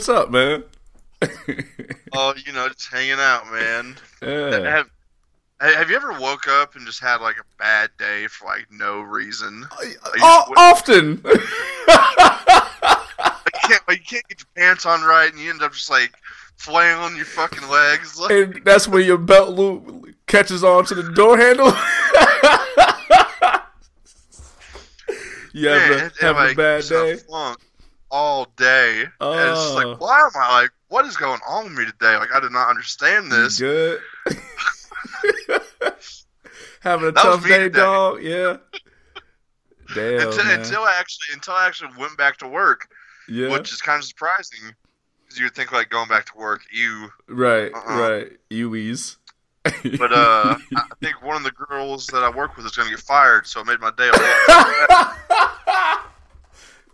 What's up, man? Oh, you know, just hanging out, man. Yeah. Have, have you ever woke up and just had like a bad day for like no reason? Like, uh, O- often. you can't, like, you can't get your pants on right, and you end up just like flailing your fucking legs. Like, and that's when your belt loop catches on to the door handle. you man, having, and, a, and, like, a bad day? All day. And it's just Oh. like, why am I like, what is going on with me today? Like, I did not understand this. Good. having a That tough day, today. dog. Yeah. Damn, until, until I actually until I actually went back to work, yeah. which is kind of surprising because you would think like going back to work, you. right. Uh-uh. Right. Uwees. But uh, I think one of the girls that I work with is going to get fired, so it made my day a lot.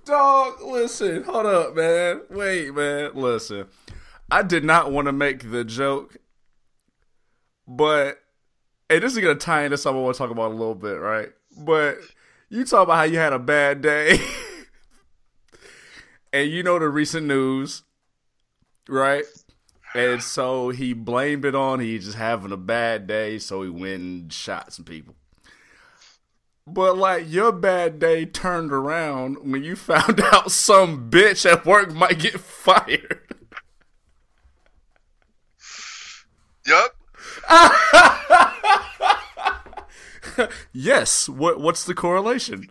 Dog, listen, hold up, man. Wait, man, listen. I did not want to make the joke, but hey, this is gonna tie into something I want to talk about a little bit, right? But you talk about how you had a bad day, and you know the recent news, right? And so he blamed it on he just having a bad day, so he went and shot some people. But like your bad day turned around when you found out some bitch at work might get fired. Yup. yes. What what's the correlation?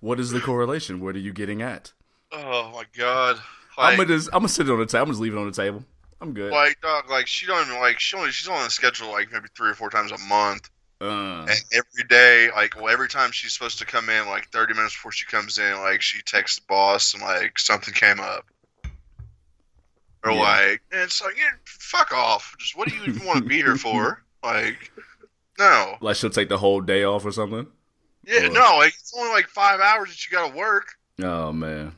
what is the correlation? What are you getting at? Oh my god. I'm gonna just I'm gonna sit it on the table. I'm just leave it on the table. I'm good. like dog, like she don't even like she only she's only on the schedule like maybe three or four times a month, Uh, and every day, like well, every time she's supposed to come in, like thirty minutes before she comes in, like she texts the boss and like something came up. Or Yeah. like, and it's like, yeah, fuck off. Just what do you even want to be here for? Like, no. like she'll take the whole day off or something. Yeah, Or- no, like it's only like five hours that you gotta work. Oh man.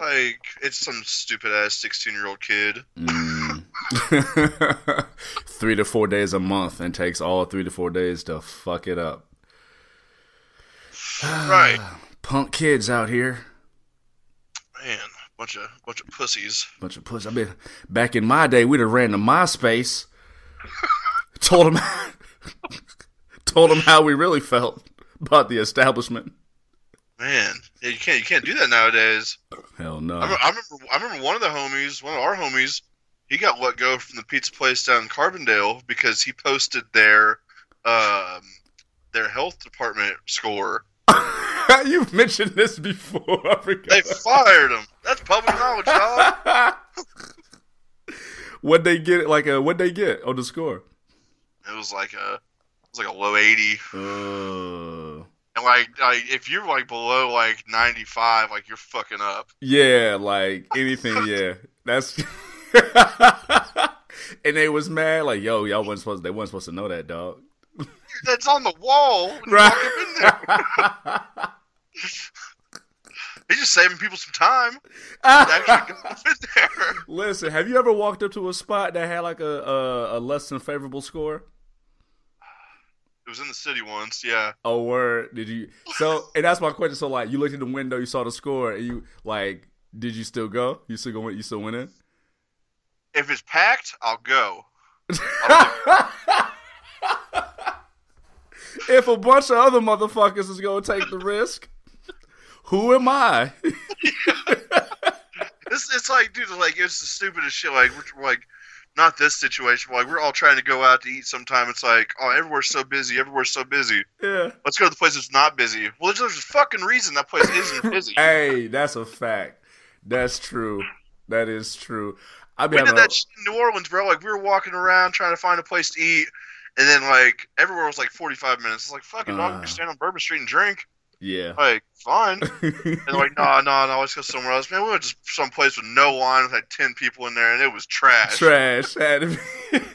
Like it's some stupid ass sixteen year old kid. Mm. three to four days a month and takes all three to four days to fuck it up. right. Punk kids out here. Man, bunch of bunch of pussies. Bunch of puss. I mean, back in my day, we'd have ran to MySpace, told them, told them how we really felt about the establishment. Man, yeah, you can't you can't do that nowadays. Hell no. I, I remember I remember one of the homies, one of our homies, he got let go from the pizza place down in Carbondale because he posted their um their health department score. You've mentioned this before. I They fired him. That's public knowledge, dog. What'd they get? Like a what'd they get on the score? It was like a it was like a low eighty. Uh, And like, like if you're like below like 95, like you're fucking up. yeah, like anything. Yeah, that's. and they was mad, like, yo, y'all wasn't supposed. They weren't supposed to know that, dog. That's on the wall. Right. in there. He's just saving people some time. actually go up in there. Listen, have you ever walked up to a spot that had like a a, a less than favorable score? It was in the city once, yeah. Oh, word. Did you? So, and that's my question. So, like, you looked in the window, you saw the score, and you like, did you still go? You still go? You still went in? If it's packed, I'll go. if a bunch of other motherfuckers is gonna take the risk, who am I? It's, it's like, dude, like it's the stupidest shit. Like we're, like, not this situation. Like we're all trying to go out to eat. Sometime it's like, oh, everywhere's so busy. Everywhere's so busy. yeah. Let's go to the place that's not busy. Well, there's, there's a fucking reason that place isn't busy. Hey, that's a fact. That's true. That is true. I We did that shit in New Orleans, bro. Like we were walking around trying to find a place to eat, and then like everywhere was like 45 minutes. It's like fucking dog, Uh. stand on Bourbon Street and drink. yeah. Like fine. And like, no, no, no, let's go somewhere else. Man, we went to some place with no line with like 10 people in there, and it was trash. Trash. Had to be.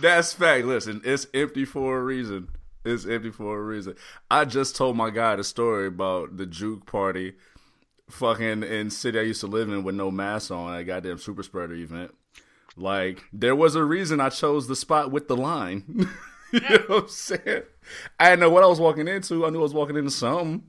That's fact. Listen, it's empty for a reason. It's empty for a reason. I just told my guy the story about the juke party, fucking in city I used to live in with no mask on at a goddamn super spreader event. Like there was a reason I chose the spot with the line. you know what I'm saying? I didn't know what I was walking into. I knew I was walking into something.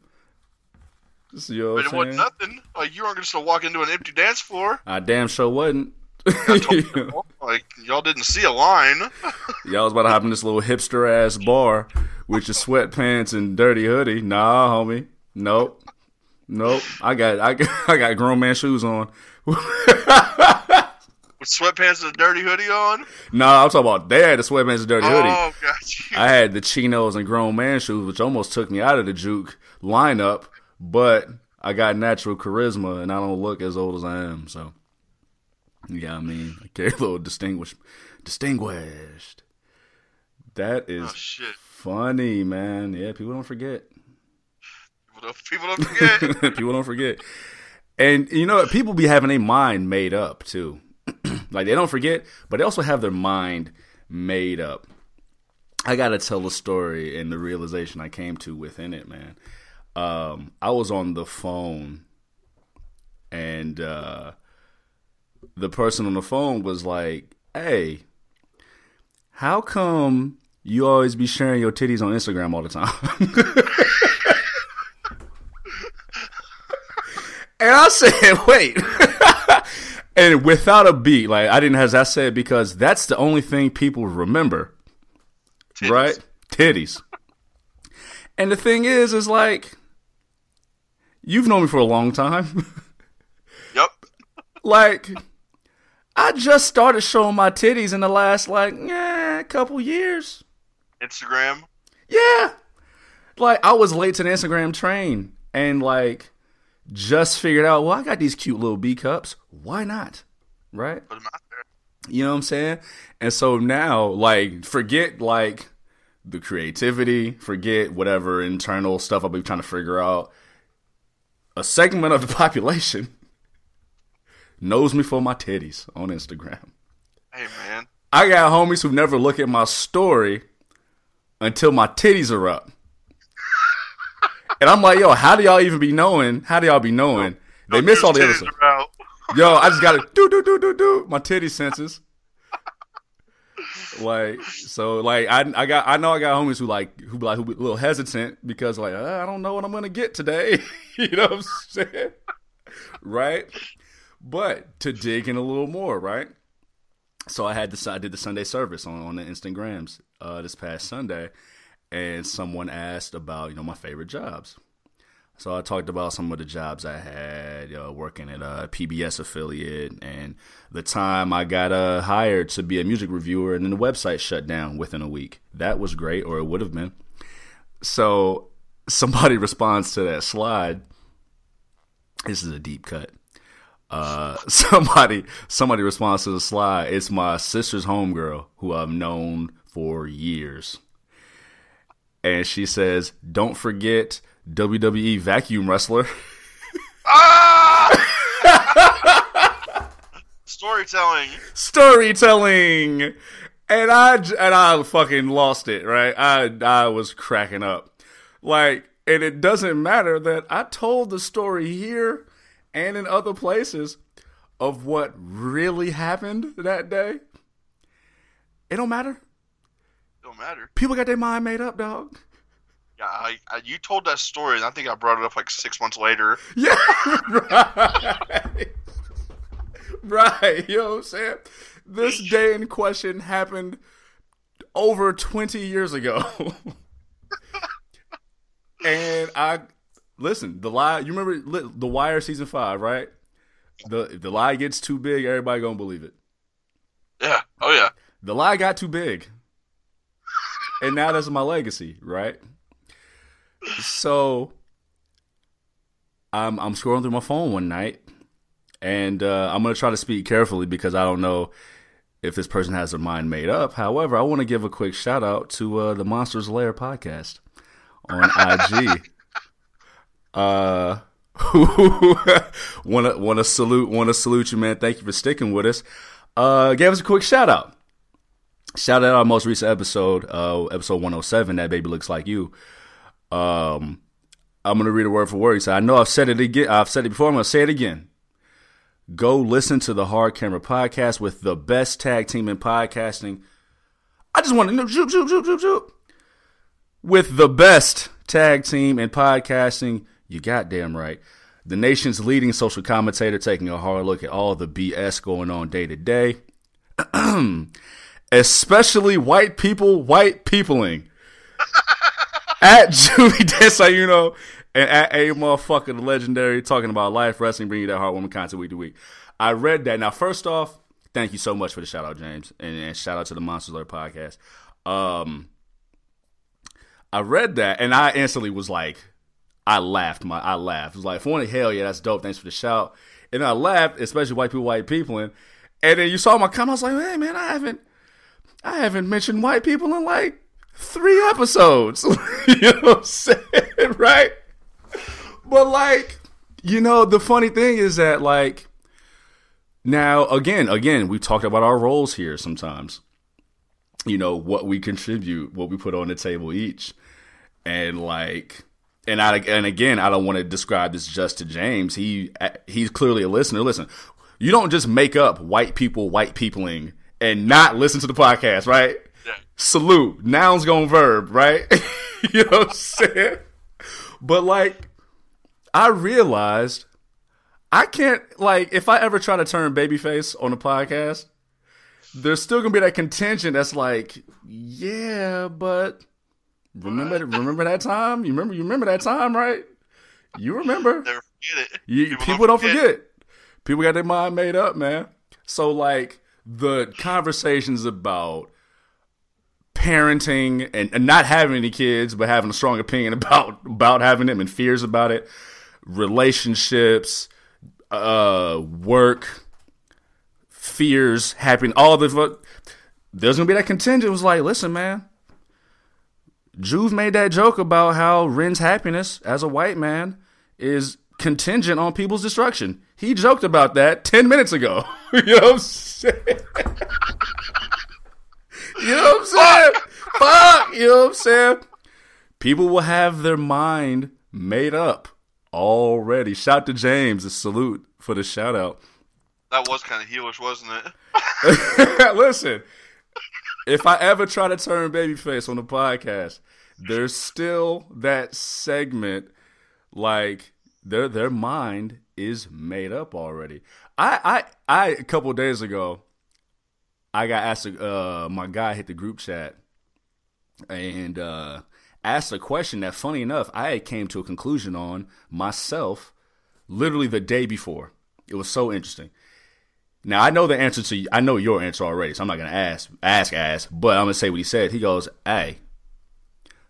Just, you know But it saying? nothing. Like you weren't just gonna walk into an empty dance floor. I damn sure wasn't. You, like y'all didn't see a line. Y'all was about to hop in this little hipster ass bar with your sweatpants and dirty hoodie. Nah, homie. Nope. Nope. I got I got, I got grown man shoes on. With sweatpants and a dirty hoodie on. nah, I'm talking about they had the sweatpants and dirty hoodie. Oh, got you. I had the chinos and grown man shoes, which almost took me out of the juke lineup, but I got natural charisma and I don't look as old as I am, so yeah, I mean, I carry a little distinguished distinguished. That is oh funny, man. Yeah, people don't forget. People don't, people don't forget. people don't forget. And you know, people be having a mind made up too. like they don't forget, but they also have their mind made up. I gotta tell the story and the realization I came to within it, man. Um, I was on the phone, and uh, the person on the phone was like, "Hey, how come you always be sharing your titties on Instagram all the time?" And I said, wait. and without a beat, like I didn't have I said because that's the only thing people remember. Titties. Right? Titties. and the thing is, is like you've known me for a long time. Yep. like I just started showing my titties in the last like yeah, couple years. Instagram. Yeah. Like I was late to the Instagram train and like just figured out, well, I got these cute little B cups. Why not? Right? Put them out there. You know what I'm saying? And so now, like, forget like the creativity, forget whatever internal stuff I'll be trying to figure out. A segment of the population knows me for my titties on Instagram. Hey man. I got homies who never look at my story until my titties are up. And I'm like, yo, how do y'all even be knowing? How do y'all be knowing? They miss all the other stuff. Yo, I just gotta do do do do do my titty senses. Like so, like I I got I know I got homies who like who like who be a little hesitant because like uh, I don't know what I'm gonna get today. you know what I'm saying? right? But to dig in a little more, right? So I had this I did the Sunday service on on the Instagrams uh, this past Sunday, and someone asked about you know my favorite jobs. So I talked about some of the jobs I had working at a PBS affiliate, and the time I got uh, hired to be a music reviewer, and then the website shut down within a week. That was great, or it would have been. So somebody responds to that slide. This is a deep cut. Uh, somebody somebody responds to the slide. It's my sister's homegirl who I've known for years, and she says, "Don't forget." WWE vacuum wrestler. Ah! Storytelling. Storytelling. And I and I fucking lost it, right? I I was cracking up. Like and it doesn't matter that I told the story here and in other places of what really happened that day. It don't matter. Don't matter. People got their mind made up, dog. Yeah, I, I, you told that story, and I think I brought it up like six months later. Yeah, right. right. You know what I'm saying? This day in question happened over 20 years ago. and I, listen, the lie, you remember The Wire season five, right? The, the lie gets too big, everybody gonna believe it. Yeah. Oh yeah. The lie got too big. And now that's my legacy, right? So I'm I'm scrolling through my phone one night and uh, I'm gonna try to speak carefully because I don't know if this person has their mind made up. However, I want to give a quick shout out to uh, the Monsters Lair podcast on IG. uh, want to want to salute want to salute you, man. Thank you for sticking with us. Uh, gave us a quick shout out. Shout out our most recent episode, uh, episode 107, That Baby Looks Like You. Um, I'm going to read a word for word. He said, I know I've said it again. I've said it before. I'm going to say it again. Go listen to the Hard Camera podcast with the best tag team in podcasting. I just want to zoop, zoop, zoop, zoop, zoop. With the best tag team in podcasting, you goddamn right. The nation's leading social commentator taking a hard look at all the BS going on day to day. Especially white people, white peopling. at Julie Desayuno and at a motherfucking legendary talking about life wrestling, bringing you that heartwarming content week to week. I read that. Now, first off, thank you so much for the shout out, James, and, and shout out to the Monsters Alert podcast. Um, I read that and I instantly was like, I laughed. My I laughed. It was like, for one, hell yeah, that's dope. Thanks for the shout. And I laughed, especially white people, white people, and and then you saw my comment. I was like, hey man, I haven't, I haven't mentioned white people in like three episodes. you know what I'm saying, right? But like, you know, the funny thing is that like, now again, again, we talked about our roles here sometimes. You know what we contribute, what we put on the table each, and like and I and again, I don't want to describe this just to James. He he's clearly a listener. Listen, you don't just make up white people, white peopling, and not listen to the podcast, right? Yeah. Salute, nouns going verb, right? you know what I'm saying? But like, I realized I can't like if I ever try to turn babyface on the podcast, there's still gonna be that contention that's like, yeah, but Remember, remember that time? You remember, you remember that time, right? You remember? Never forget it. You, people, people, don't forget. forget. People got their mind made up, man. So like the conversations about parenting and, and not having any kids, but having a strong opinion about about having them and fears about it, relationships, uh, work, fears, happening, all the. There's gonna be that contingent. Was like, listen, man Juve made that joke about how Ren's happiness as a white man is contingent on people's destruction. He joked about that 10 minutes ago. you know what I'm saying? you know what I'm saying? Fuck! You know what I'm saying? People will have their mind made up already. Shout to James, a salute for the shout out. That was kind of heelish, wasn't it? Listen, if I ever try to turn babyface on the podcast, there's still that segment like their their mind is made up already. I I I a couple days ago I got asked uh my guy hit the group chat and uh asked a question that funny enough I came to a conclusion on myself literally the day before. It was so interesting. Now I know the answer to I know your answer already, so I'm not gonna ask ask ask, but I'm gonna say what he said. He goes, "Hey,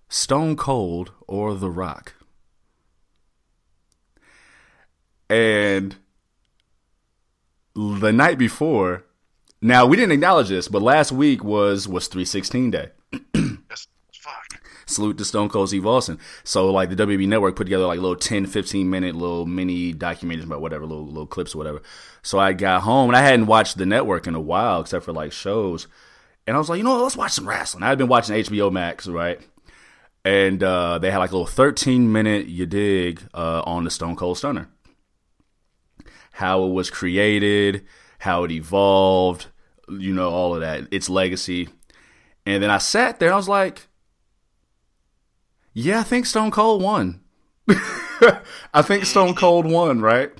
Stone Cold or The Rock?" And the night before, now we didn't acknowledge this, but last week was was 316 day. salute to Stone Cold Steve Austin. So like the WWE Network put together like little 10, 15 minute little mini documentaries about whatever, little little clips or whatever. So I got home and I hadn't watched the network in a while except for like shows. And I was like, you know what, let's watch some wrestling. I had been watching HBO Max, right? And uh, they had like a little 13 minute you dig uh, on the Stone Cold Stunner. How it was created, how it evolved, you know, all of that, its legacy. And then I sat there, I was like, yeah, I think Stone Cold won. I think Stone Cold won, right?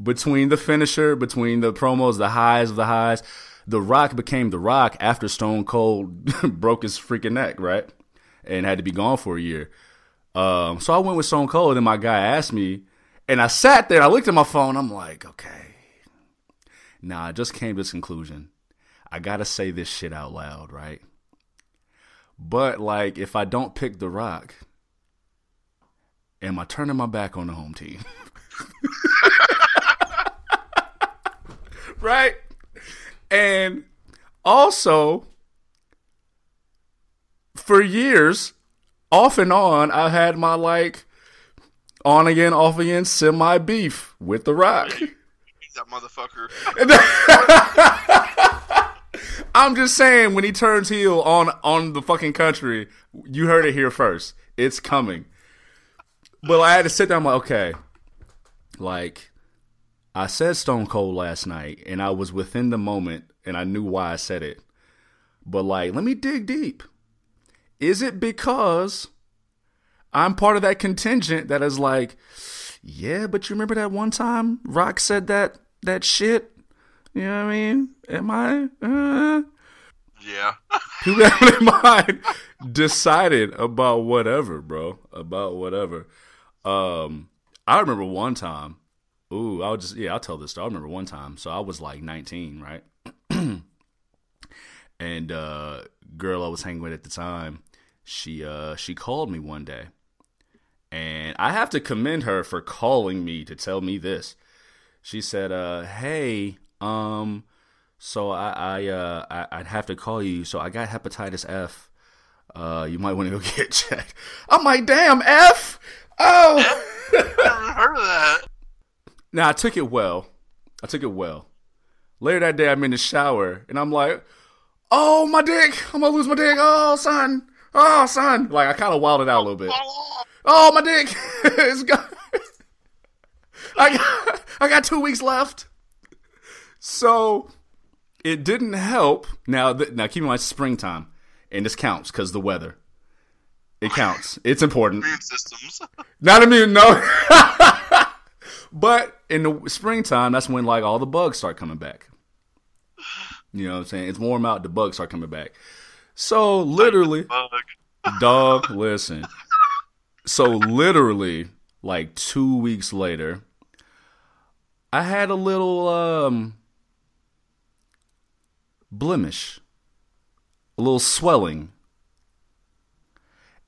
Between the finisher, between the promos, the highs of the highs, The Rock became The Rock after Stone Cold broke his freaking neck, right? And had to be gone for a year. Um, so I went with Stone Cold, and my guy asked me, and I sat there, I looked at my phone, I'm like, okay. Now I just came to this conclusion. I gotta say this shit out loud, right? But like, if I don't pick The Rock, am I turning my back on the home team? right? And also, for years, off and on, I had my like on again, off again, semi beef with The Rock. That motherfucker. I'm just saying, when he turns heel on on the fucking country, you heard it here first. It's coming. But I had to sit there. I'm like, okay, like I said Stone Cold last night, and I was within the moment, and I knew why I said it. But like, let me dig deep. Is it because I'm part of that contingent that is like, yeah, but you remember that one time Rock said that that shit? You know what I mean? Am I? Uh, Yeah. people have in mind decided about whatever, bro. About whatever. Um, I remember one time. Ooh, I'll just yeah, I'll tell this story. I remember one time. So I was like 19, right? and uh girl I was hanging with at the time, she uh she called me one day. And I have to commend her for calling me to tell me this. She said, uh, hey, um, so I, I uh I, I'd have to call you. So I got hepatitis F. Uh, you might want to go get checked. I'm like, damn, F. Oh. I heard of that. now I took it well. I took it well. Later that day, I'm in the shower and I'm like, oh my dick, I'm gonna lose my dick. Oh son, oh son. Like I kind of wilded out a little bit. Oh, my dick, it's gone. I got, I got two weeks left. So it didn't help. Now, th- now keep in mind, springtime, and this counts because the weather. It counts. It's important. immune systems. Not immune, no. but in the springtime, that's when like all the bugs start coming back. You know what I'm saying? It's warm out, the bugs start coming back. So literally, dog, listen. So literally, like two weeks later, I had a little um blemish, a little swelling.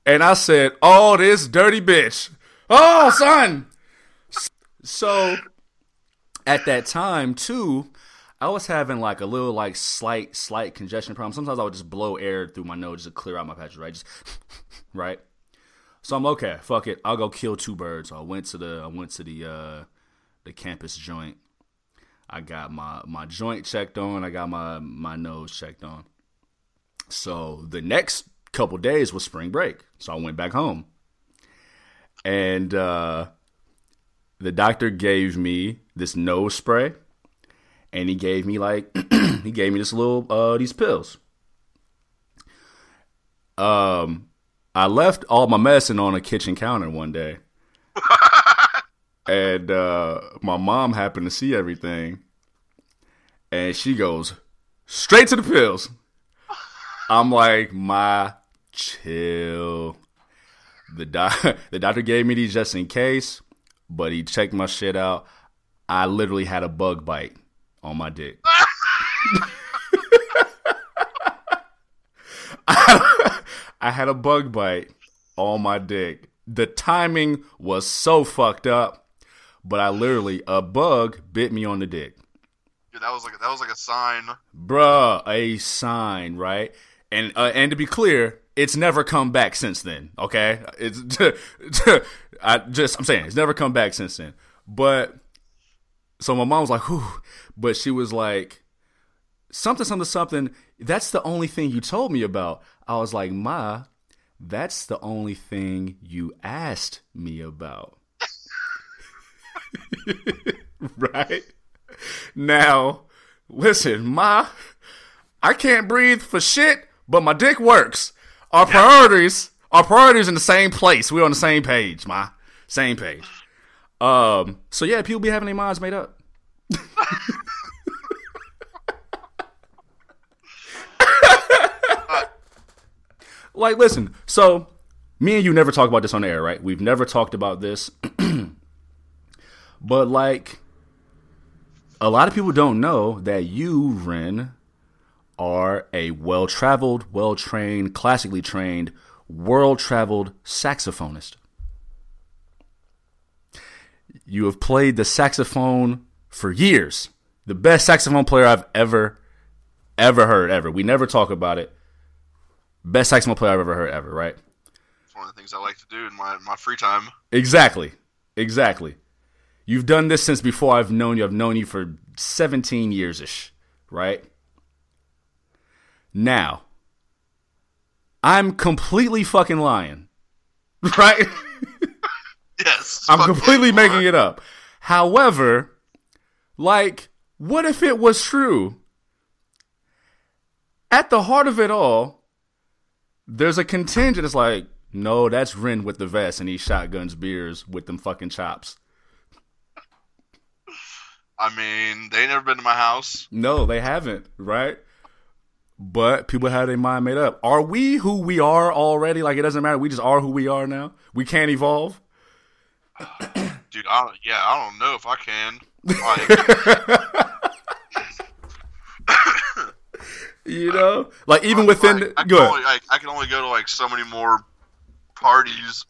And I said, Oh, this dirty bitch. Oh, son. So at that time, too, I was having like a little like slight, slight congestion problem. Sometimes I would just blow air through my nose to clear out my patches, right? Just right. So I'm okay. Fuck it. I'll go kill two birds. I went to the I went to the uh the campus joint. I got my my joint checked on. I got my my nose checked on. So the next couple days was spring break. So I went back home. And uh the doctor gave me this nose spray and he gave me like he gave me this little uh these pills. Um I left all my medicine on a kitchen counter one day. and uh my mom happened to see everything and she goes straight to the pills. I'm like, my chill. The doc- the doctor gave me these just in case, but he checked my shit out. I literally had a bug bite on my dick. I had a bug bite on my dick. The timing was so fucked up, but I literally a bug bit me on the dick. Dude, that was like that was like a sign. Bruh, a sign, right? And uh, and to be clear, it's never come back since then. Okay, it's I just I'm saying it's never come back since then. But so my mom was like, "Whew," but she was like, "Something, something, something." That's the only thing you told me about. I was like, "Ma, that's the only thing you asked me about." right? Now, listen, Ma, I can't breathe for shit, but my dick works. Our priorities, our priorities in the same place. We're on the same page, Ma. Same page. Um, so yeah, people be having their minds made up. like, listen, so me and you never talk about this on air, right? We've never talked about this. but like a lot of people don't know that you, Ren, are a well traveled, well trained, classically trained, world traveled saxophonist. You have played the saxophone for years. The best saxophone player I've ever, ever heard, ever. We never talk about it. Best saxophone player I've ever heard, ever, right? It's one of the things I like to do in my my free time. Exactly. Exactly. You've done this since before I've known you. I've known you for 17 years ish, right? Now, I'm completely fucking lying. Right? Yes. I'm completely making are. it up. However, like, what if it was true? At the heart of it all, there's a contingent. It's like, no, that's Ren with the vest, and he shotguns beers with them fucking chops. I mean, they never been to my house. No, they haven't, right? But people have their mind made up. Are we who we are already? Like, it doesn't matter. We just are who we are now. We can't evolve. Dude, I yeah, I don't know if I can. Like, You know, like even within. like, I, can only, like, I can only go to like so many more parties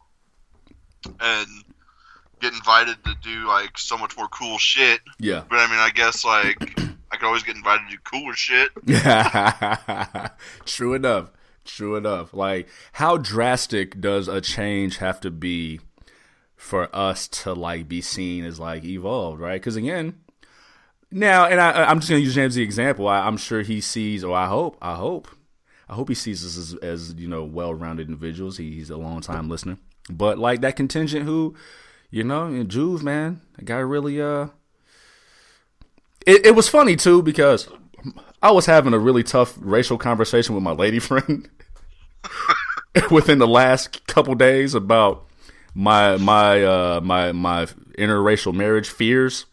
and get invited to do like so much more cool shit. Yeah. But I mean, I guess like I could always get invited to do cooler shit. True enough. True enough. Like, how drastic does a change have to be for us to like be seen as like evolved, right? Because again, now, and I, I'm just gonna use James the example. I, I'm sure he sees, or I hope, I hope, I hope he sees us as, as you know, well-rounded individuals. He, he's a long-time listener, but like that contingent who, you know, and Juve, man, that guy really, uh, it, it was funny too because I was having a really tough racial conversation with my lady friend within the last couple days about my my uh my my interracial marriage fears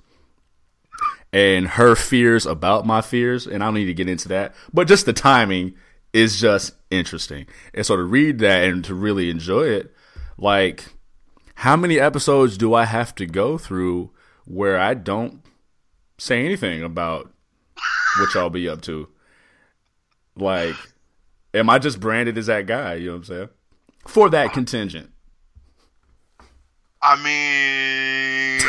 and her fears about my fears and I don't need to get into that but just the timing is just interesting and so to read that and to really enjoy it like how many episodes do I have to go through where I don't say anything about what y'all be up to. Like, am I just branded as that guy? You know what I'm saying? For that contingent. I mean,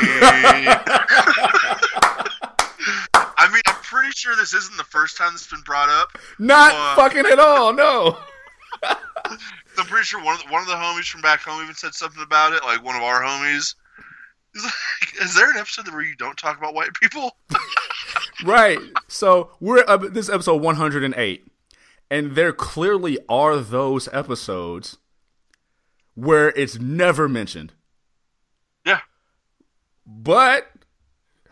I mean, I'm pretty sure this isn't the first time this has been brought up. Not Uh, fucking at all. No. I'm pretty sure one of the, one of the homies from back home even said something about it. Like one of our homies. Like, "Is there an episode where you don't talk about white people?" Right. So we're up. This is episode 108, and there clearly are those episodes where it's never mentioned. But,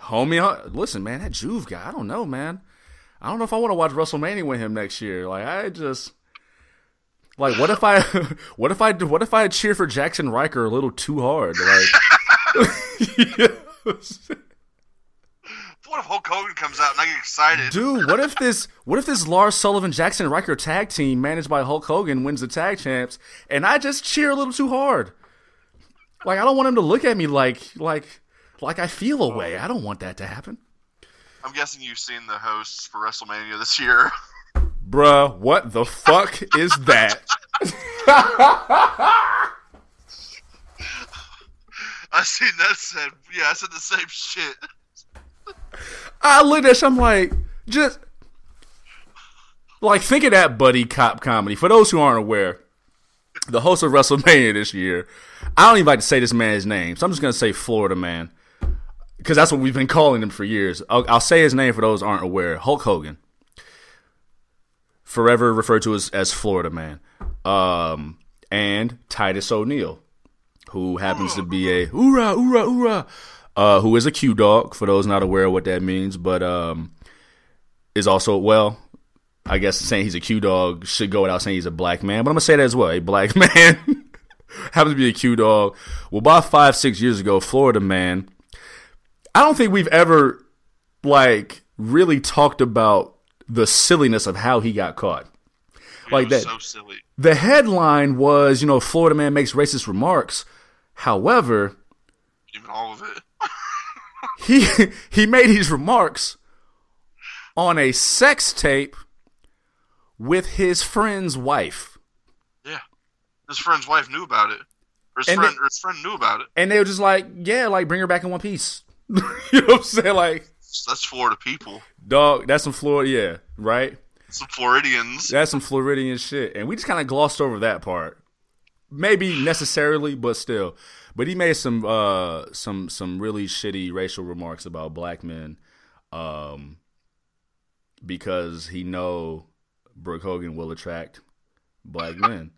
homie, uh, listen, man, that Juve guy. I don't know, man. I don't know if I want to watch WrestleMania with him next year. Like, I just. Like what if I, what if I, what if I cheer for Jackson Ryker a little too hard? Like, What if Hulk Hogan comes out and I get excited? Dude, what if this what if this Lars Sullivan Jackson Ryker tag team managed by Hulk Hogan wins the tag champs and I just cheer a little too hard? Like I don't want him to look at me like like like I feel a way. Oh. I don't want that to happen. I'm guessing you've seen the hosts for WrestleMania this year. Bruh, what the fuck is that? I seen that said, yeah, I said the same shit. I looked at I'm like, just like think of that buddy cop comedy. For those who aren't aware, the host of WrestleMania this year, I don't even like to say this man's name, so I'm just gonna say Florida Man. Because that's what we've been calling him for years. I'll, I'll say his name for those aren't aware. Hulk Hogan. Forever referred to as, as Florida Man. Um, and Titus O'Neil, who happens to be a hoorah, hoorah, hoorah, uh, who is a Q dog, for those not aware of what that means, but um, is also, well, I guess saying he's a Q dog should go without saying he's a black man, but I'm to say that as well. A black man happens to be a Q dog. Well, about five, six years ago, Florida man, I don't think we've ever, like, really talked about the silliness of how he got caught. Like it that. So silly. The headline was, you know, Florida man makes racist remarks. However, Even all of it. he he made his remarks on a sex tape with his friend's wife. Yeah. His friend's wife knew about it. His And friend, they- his friend knew about it. And they were just like, yeah, like bring her back in one piece. you know what I'm saying? Like, That's Florida people. dog, that's some Florida, yeah, right? Some Floridians. That's some Floridian shit. And we just kind of glossed over that part. Maybe necessarily, but still. But he made some uh some some really shitty racial remarks about black men um because he know Brooke Hogan will attract black men.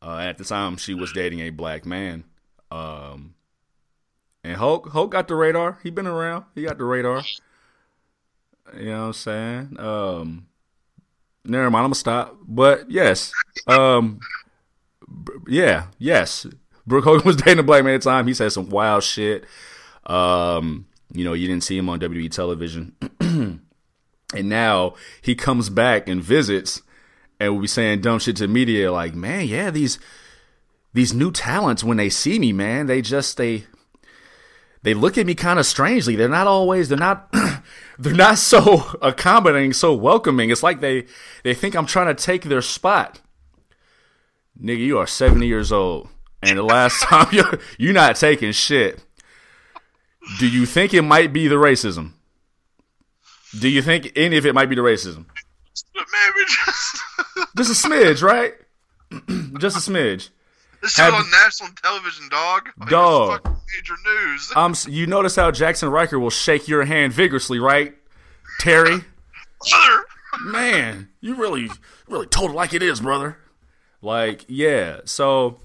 Uh, at the time, she was dating a black man. Um, and Hulk, Hulk got the radar. He been around. He got the radar. You know what I'm saying? Um, never mind. I'm gonna stop. But yes, um, yeah, yes. Brooke Hogan was dating a black man at the time. He said some wild shit. Um, you know, you didn't see him on WWE television. and now he comes back and visits and will be saying dumb shit to media like, man, yeah, these these new talents when they see me, man, they just they they look at me kind of strangely. They're not always they're not they're not so accommodating, so welcoming. It's like they they think I'm trying to take their spot. Nigga, you are 70 years old. And the last time you're you're not taking shit. Do you think it might be the racism? Do you think any of it might be the racism? Maybe just Just a smidge, right? Just a smidge. This Have- on national television, dog. Like, Dog. major news. Um, you notice how Jackson Ryker will shake your hand vigorously, right, Terry? Brother. Man, you really, really told it like it is, brother. Like, yeah. So,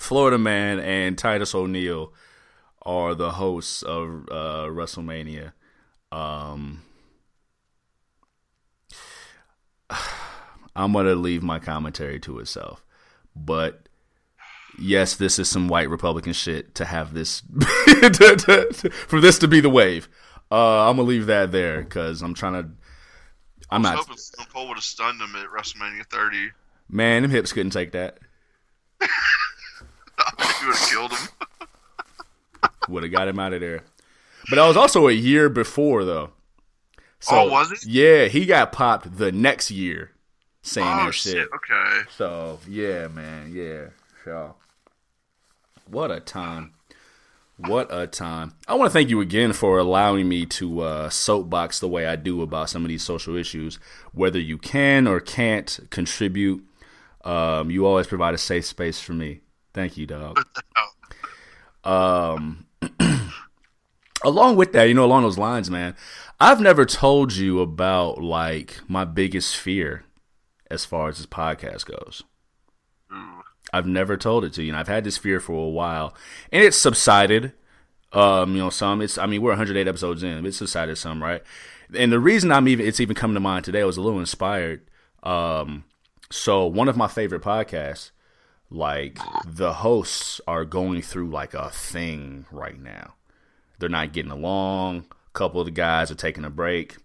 Florida Man and Titus O'Neil are the hosts of uh, WrestleMania. Um, I'm gonna leave my commentary to itself, but yes, this is some white Republican shit to have this to, to- to- for this to be the wave. Uh, I'm gonna leave that there because I'm trying to. I'm I was not. hoping Stone Cold would have stunned him at WrestleMania 30. Man, them hips couldn't take that. he would have killed him. Would have got him out of there. But that was also a year before, though. So, Oh, was it? Yeah, he got popped the next year saying Oh that shit. shit. Okay. So yeah, man, yeah, sure. What a time! What a time! I want to thank you again for allowing me to uh, soapbox the way I do about some of these social issues. Whether you can or can't contribute, um, you always provide a safe space for me. Thank you, dog. Um, along with that, you know, along those lines, man, I've never told you about like my biggest fear as far as this podcast goes. I've never told it to you, and I've had this fear for a while, and it's subsided. Um, you know, some it's. I mean, we're 108 episodes in. It's subsided some, right? And the reason I'm even it's even coming to mind today I was a little inspired. Um, so one of my favorite podcasts, like the hosts are going through like a thing right now. They're not getting along. A couple of the guys are taking a break.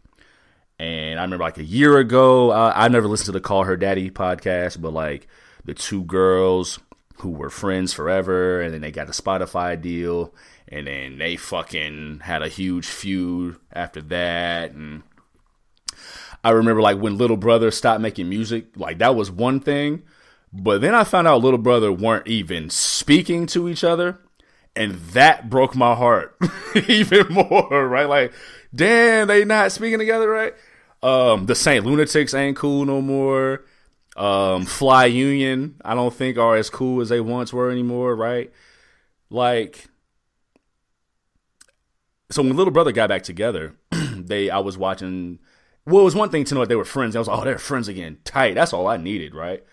And I remember like a year ago, uh, I never listened to the Call Her Daddy podcast, but like the two girls who were friends forever, and then they got a Spotify deal, and then they fucking had a huge feud after that. And I remember like when Little Brother stopped making music, like that was one thing. But then I found out Little Brother weren't even speaking to each other. And that broke my heart even more, right? Like, damn, they not speaking together, right? Um, the Saint Lunatics ain't cool no more. Um, Fly Union, I don't think are as cool as they once were anymore, right? Like, so when Little Brother got back together, they I was watching. Well, it was one thing to know that they were friends. I was like, oh, they're friends again, tight. That's all I needed, right?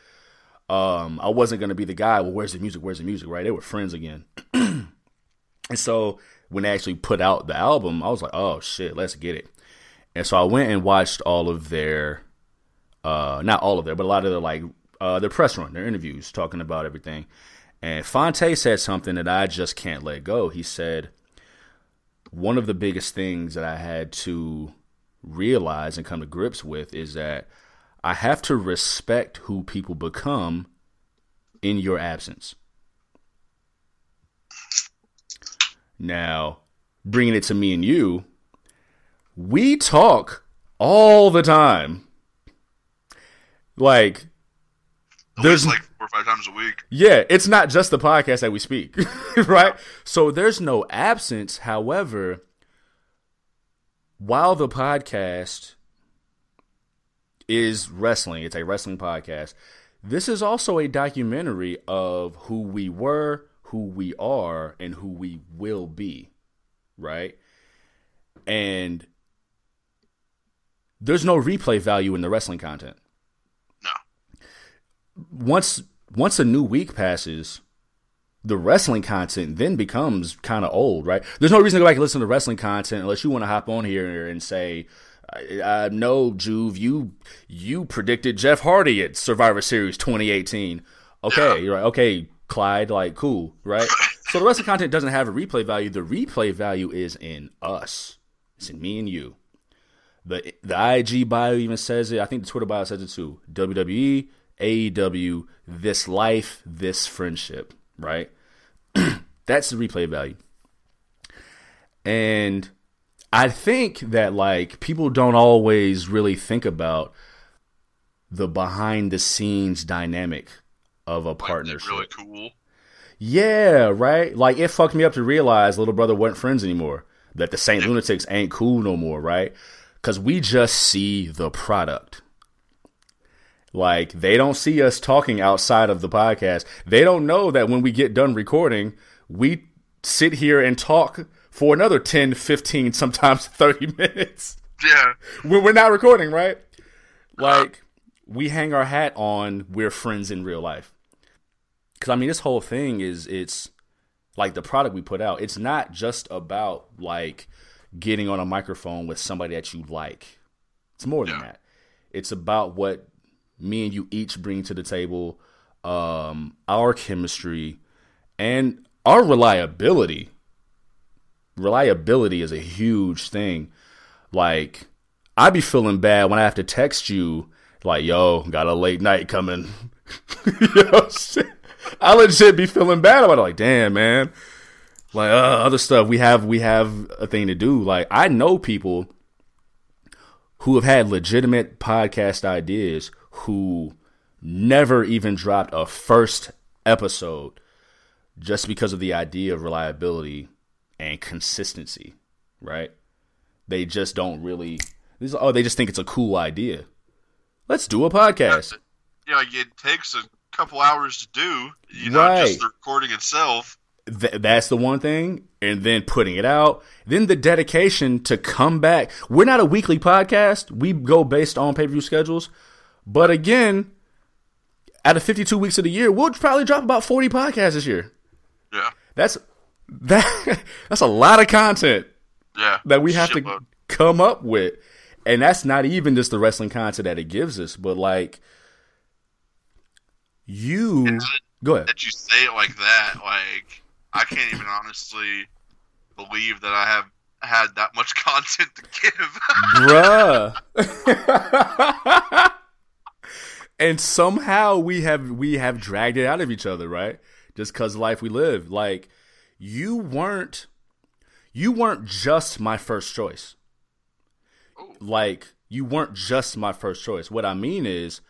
Um, I wasn't gonna be the guy. Well, where's the music? Where's the music? Right? They were friends again. and so when they actually put out the album, I was like, oh shit, let's get it. And so I went and watched all of their, uh, not all of their, but a lot of their like uh, their press run, their interviews, talking about everything. And Phonte said something that I just can't let go. He said, one of the biggest things that I had to realize and come to grips with is that I have to respect who people become in your absence. Now, bringing it to me and you, we talk all the time. Like, There's- like four or five times a week. yeah, it's not just the podcast that we speak, right? So there's no absence. However, while the podcast is wrestling, it's a wrestling podcast, this is also a documentary of who we were, who we are, and who we will be, right? And there's no replay value in the wrestling content. Once once a new week passes, the wrestling content then becomes kind of old, right? There's no reason to go back and listen to wrestling content unless you want to hop on here and say, uh, "No, Juve, you you predicted Jeff Hardy at Survivor Series 2018." Okay, yeah. you're right. Okay, Clyde, like cool, right? so the wrestling content doesn't have a replay value. The replay value is in us. It's in me and you. The the IG bio even says it. I think the Twitter bio says it too. WWE, AEW, this life, this friendship, right? That's the replay value. And I think that like people don't always really think about the behind the scenes dynamic of a partnership. Really cool. Yeah, right. Like it fucked me up to realize little brother wasn't friends anymore. That the Saint Lunatics ain't cool no more, right? Because we just see the product. Like they don't see us talking outside of the podcast. They don't know that when we get done recording, we sit here and talk for another 10, 15, sometimes 30 minutes. Yeah. We're not recording, right? Uh-huh. Like we hang our hat on we're friends in real life. Cuz I mean this whole thing is it's like the product we put out. It's not just about like getting on a microphone with somebody that you like. It's more than yeah. that. It's about what me and you each bring to the table, um, our chemistry, and our reliability. Reliability is a huge thing. Like, I be feeling bad when I have to text you, like, yo, got a late night coming. yo, shit. I legit be feeling bad about it. Like, damn, man. Like, uh, other stuff we have, we have a thing to do. Like, I know people who have had legitimate podcast ideas who never even dropped a first episode just because of the idea of reliability and consistency, right? They just don't really. This, oh, they just think it's a cool idea. Let's do a podcast. Yeah, it takes a couple hours to do. You know, right. just the recording itself. Th- that's the one thing, and then putting it out, then the dedication to come back. We're not a weekly podcast. We go based on pay per view schedules, but again, out of 52 weeks of the year, we'll probably drop about 40 podcasts this year. Yeah. That's that that's a lot of content. Yeah. That we have to come up with. And that's not even just the wrestling content that it gives us, but like you go ahead. That you say it like that, like I can't even honestly believe that I have had that much content to give. Bruh. and somehow we have we have dragged it out of each other, right? Just because life we live. Like you weren't you weren't just my first choice. Like you weren't just my first choice. What I mean is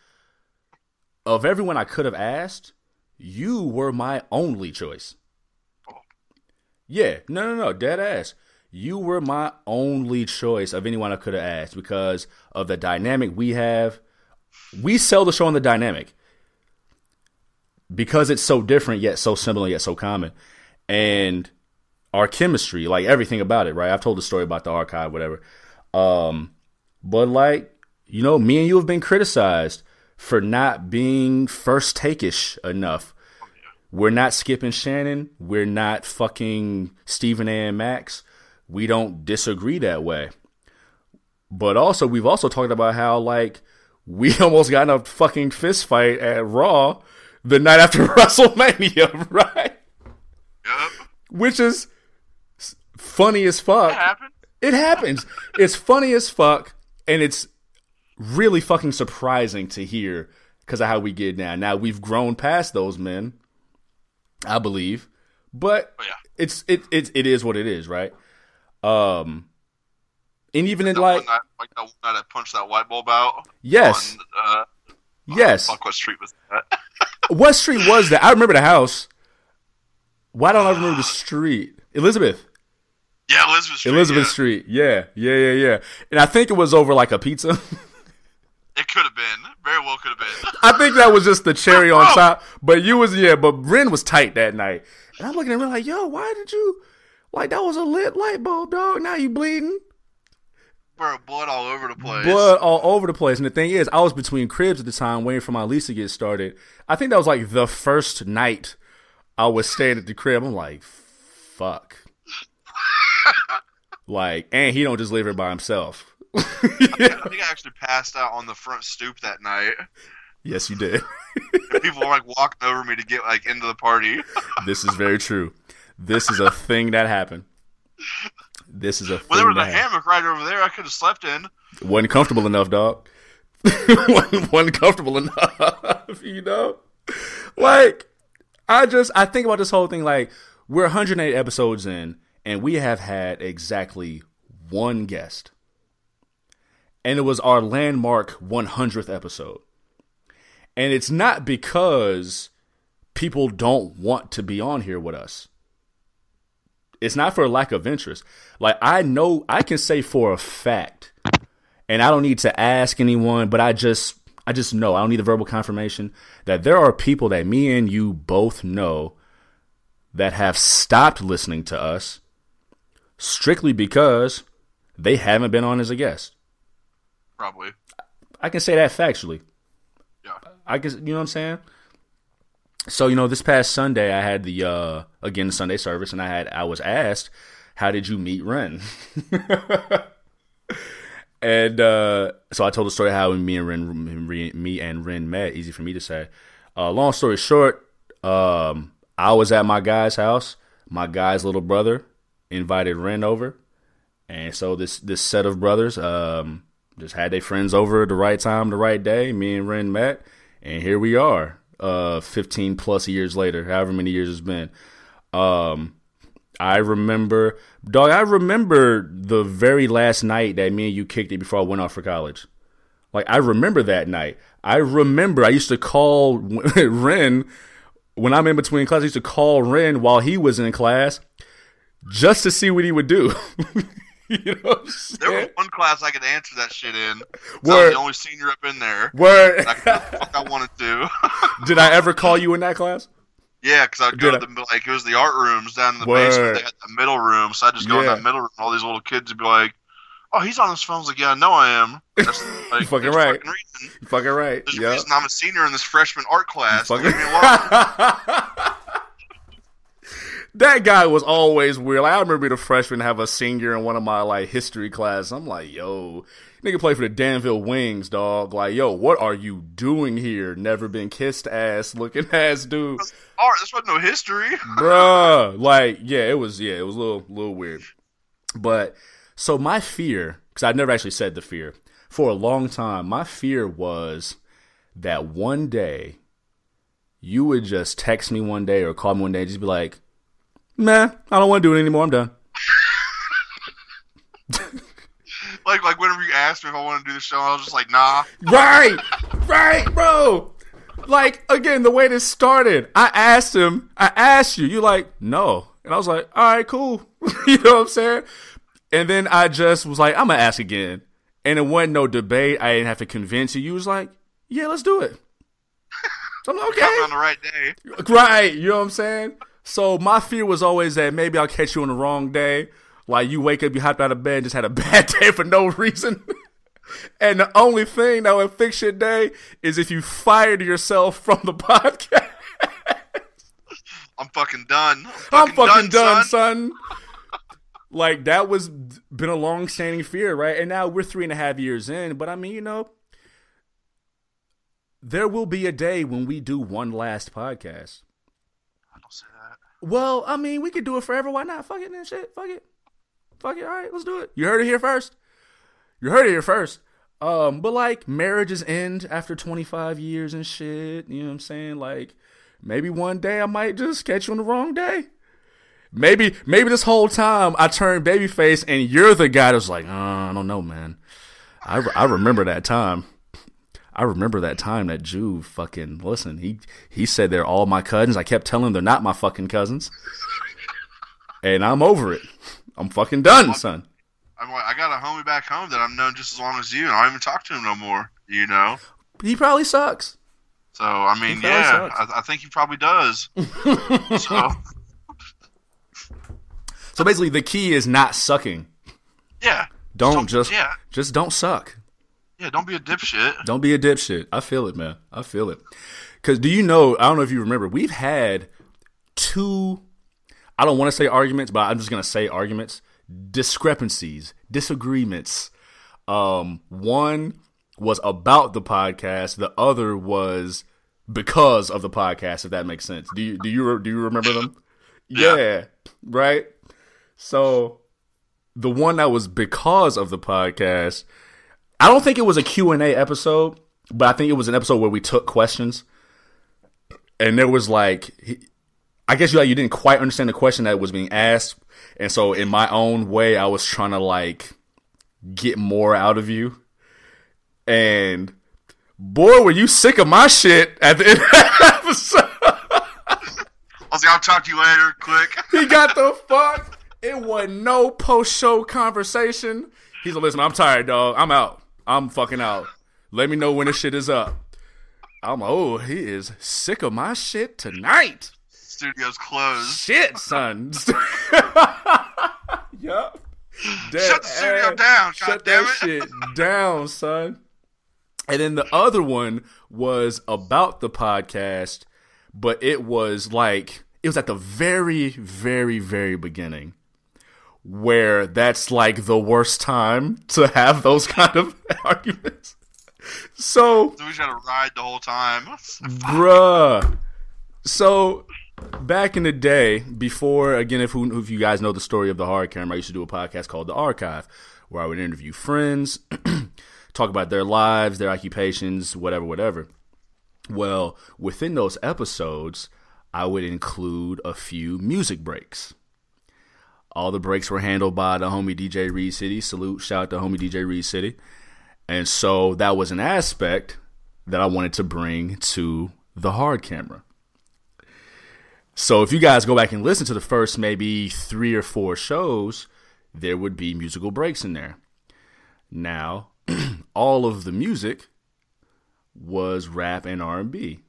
of everyone I could have asked, you were my only choice. Oh. Yeah, no, no, no, dead ass. You were my only choice of anyone I could have asked because of the dynamic we have. We sell the show on the dynamic because it's so different yet so similar yet so common. And our chemistry like everything about it right? I've told the story about the archive whatever. Um but like you know me and you have been criticized for not being first takeish enough. We're not Skip and Shannon. We're not fucking stephen a. and max. We don't disagree that way. But also we've also talked about how like we almost got in a fucking fist fight at raw the night after WrestleMania, right? Yep. Which is funny as fuck. It happens. It happens. it's funny as fuck, and it's really fucking surprising to hear because of how we get now. Now we've grown past those men, I believe, but oh, yeah. it's it, it it is what it is, right? Um, and even in like, that, like that, that punched that light bulb out. Yes. On, uh, yes. Fuck, what street was that? what street was that? I remember the house. Why don't I remember the street? Elizabeth. Yeah, Elizabeth Street. Elizabeth yeah. Street. Yeah, yeah, yeah, yeah. And I think it was over like a pizza. it could have been. Very well could have been. I think that was just the cherry on top. But you was yeah, but Ren was tight that night. And I'm looking at him like, yo, why did you like that was a lit light bulb, dog? Now you bleeding. Bro, blood all over the place. blood all over the place. And the thing is, I was between cribs at the time, waiting for my lease to get started. I think that was like the first night I was staying at the crib. I'm like, fuck. like, and he don't just live here by himself. I think I actually passed out on the front stoop that night. Yes, you did. People were like walking over me to get like into the party. this is very true. This is a thing that happened. This is a Well, there was a hammock right over there. I could have slept in. wasn't comfortable enough, dog. wasn't, wasn't comfortable enough, you know. Like, I just I think about this whole thing. Like, we're 108 episodes in, and we have had exactly one guest, and it was our landmark 100th episode. And it's not because people don't want to be on here with us. It's not for a lack of interest. Like I know I can say for a fact and I don't need to ask anyone, but I just I just know I don't need the verbal confirmation that there are people that me and you both know that have stopped listening to us strictly because they haven't been on as a guest. Probably. I can say that factually. Yeah. I guess you know what I'm saying. So you know, this past Sunday I had the uh again Sunday service, and I had I was asked, "How did you meet Ren?" and uh, so I told the story how me and Ren, me and Ren met. Easy for me to say. Uh, long story short, um, I was at my guy's house. My guy's little brother invited Ren over, and so this this set of brothers um, just had their friends over at the right time, the right day. Me and Ren met, and here we are, uh, 15 plus years later, however many years it's been. Um, I remember, dog. I remember the very last night that me and you kicked it before I went off for college. Like I remember that night. I remember I used to call Ren when I'm in between classes. I used to call Ren while he was in class just to see what he would do. you know There was one class I could answer that shit in. 'cause I was the only senior up in there. Where I could the fuck I wanted to. Did I ever call you in that class? yeah, because I'd go Did to the like it was the art rooms down in the Word. basement. They had the middle room, so I just go in Yeah. that middle room. All these little kids would be like, "Oh, he's on his phone." Was like, "Yeah, I know I am." That's, like, You fucking right. Fucking reason. You fucking right. There's a reason I'm a senior in this freshman art class. Fucking- Leave me alone. That guy was always weird. Like, I remember being a freshman have a senior in one of my like history class. I'm like, yo, nigga play for the Danville Wings, dog. Like, yo, what are you doing here? Never been kissed ass looking ass dude. Art. This wasn't no history. Bruh. Like, yeah, it was yeah, it was a little little weird. But so my fear, because I never actually said the fear, for a long time, my fear was that one day you would just text me one day or call me one day and just be like, Nah, I don't want to do it anymore. I'm done. Like like whenever you asked me if I wanted to do the show, I was just like, "Nah." Right, right, bro. Like again, the way this started, I asked him, I asked you, you like no, and I was like, all right, cool. you know what I'm saying? And then I just was like, I'm gonna ask again, and it wasn't no debate. I didn't have to convince you. You was like, yeah, let's do it. So I'm like, okay, on the right day. right. You know what I'm saying? So my fear was always that maybe I'll catch you on the wrong day. Like you wake up, you hopped out of bed, and just had a bad day for no reason. and the only thing that would fix your day is if you fired yourself from the podcast. I'm fucking done. I'm fucking done, son. son. like that was been a long standing fear, right? And now we're three and a half years in, but I mean, you know, there will be a day when we do one last podcast. Well, I mean, we could do it forever. Why not? Fuck it and shit. Fuck it. Fuck it. All right, let's do it. You heard it here first. You heard it here first. Um, but like marriages end after 25 years and shit. You know what I'm saying? Like maybe one day I might just catch you on the wrong day. Maybe maybe this whole time I turned babyface and you're the guy that's like, uh, I don't know, man. I, I remember that time. I remember that time that Juve fucking listen. He he said they're all my cousins. I kept telling him they're not my fucking cousins, and I'm over it. I'm fucking done, son. I'm like, I got a homie back home that I've known just as long as you, and I don't even talk to him no more. You know. He probably sucks. So I mean, yeah. I, I think he probably does. so So basically, the key is not sucking. yeah, Don't Don't- just yeah. just don't suck. Yeah, don't be a dipshit. Don't be a dipshit. I feel it, man. I feel it. Cause do you know? I don't know if you remember. We've had two. I don't want to say arguments, but I'm just gonna say arguments. Discrepancies, disagreements. Um, one was about the podcast. The other was because of the podcast. If that makes sense. Do you do you do you remember them? Yeah. yeah right. So the one that was because of the podcast. I don't think it was a Q&A episode, but I think it was an episode where we took questions. And there was like he, I guess you like you didn't quite understand the question that was being asked, and so in my own way I was trying to like get more out of you. And boy, were you sick of my shit at the end of that episode. I was like, I'll talk to you later, quick. He got the fuck. It was no post show conversation. He's like, listen, I'm tired, dog. I'm out. I'm fucking out. Let me know when this shit is up. I'm oh, he is sick of my shit tonight. Studio's closed. Shit, son. yup. Shut the studio down, Shut goddammit. that shit down, son. And then the other one was about the podcast, but it was like it was at the very, very, very beginning, where that's like the worst time to have those kind of arguments. So So we just had to ride the whole time. Bruh. So back in the day, before again, if who, if you guys know the story of the hard camera, I used to do a podcast called The Archive, where I would interview friends, talk about their lives, their occupations, whatever, whatever. Well, within those episodes, I would include a few music breaks. All the breaks were handled by the homie DJ Reed City. Salute, shout out to homie DJ Reed City. And so that was an aspect that I wanted to bring to the hard camera. So if you guys go back and listen to the first maybe three or four shows, there would be musical breaks in there. Now, all of the music was rap and R&B.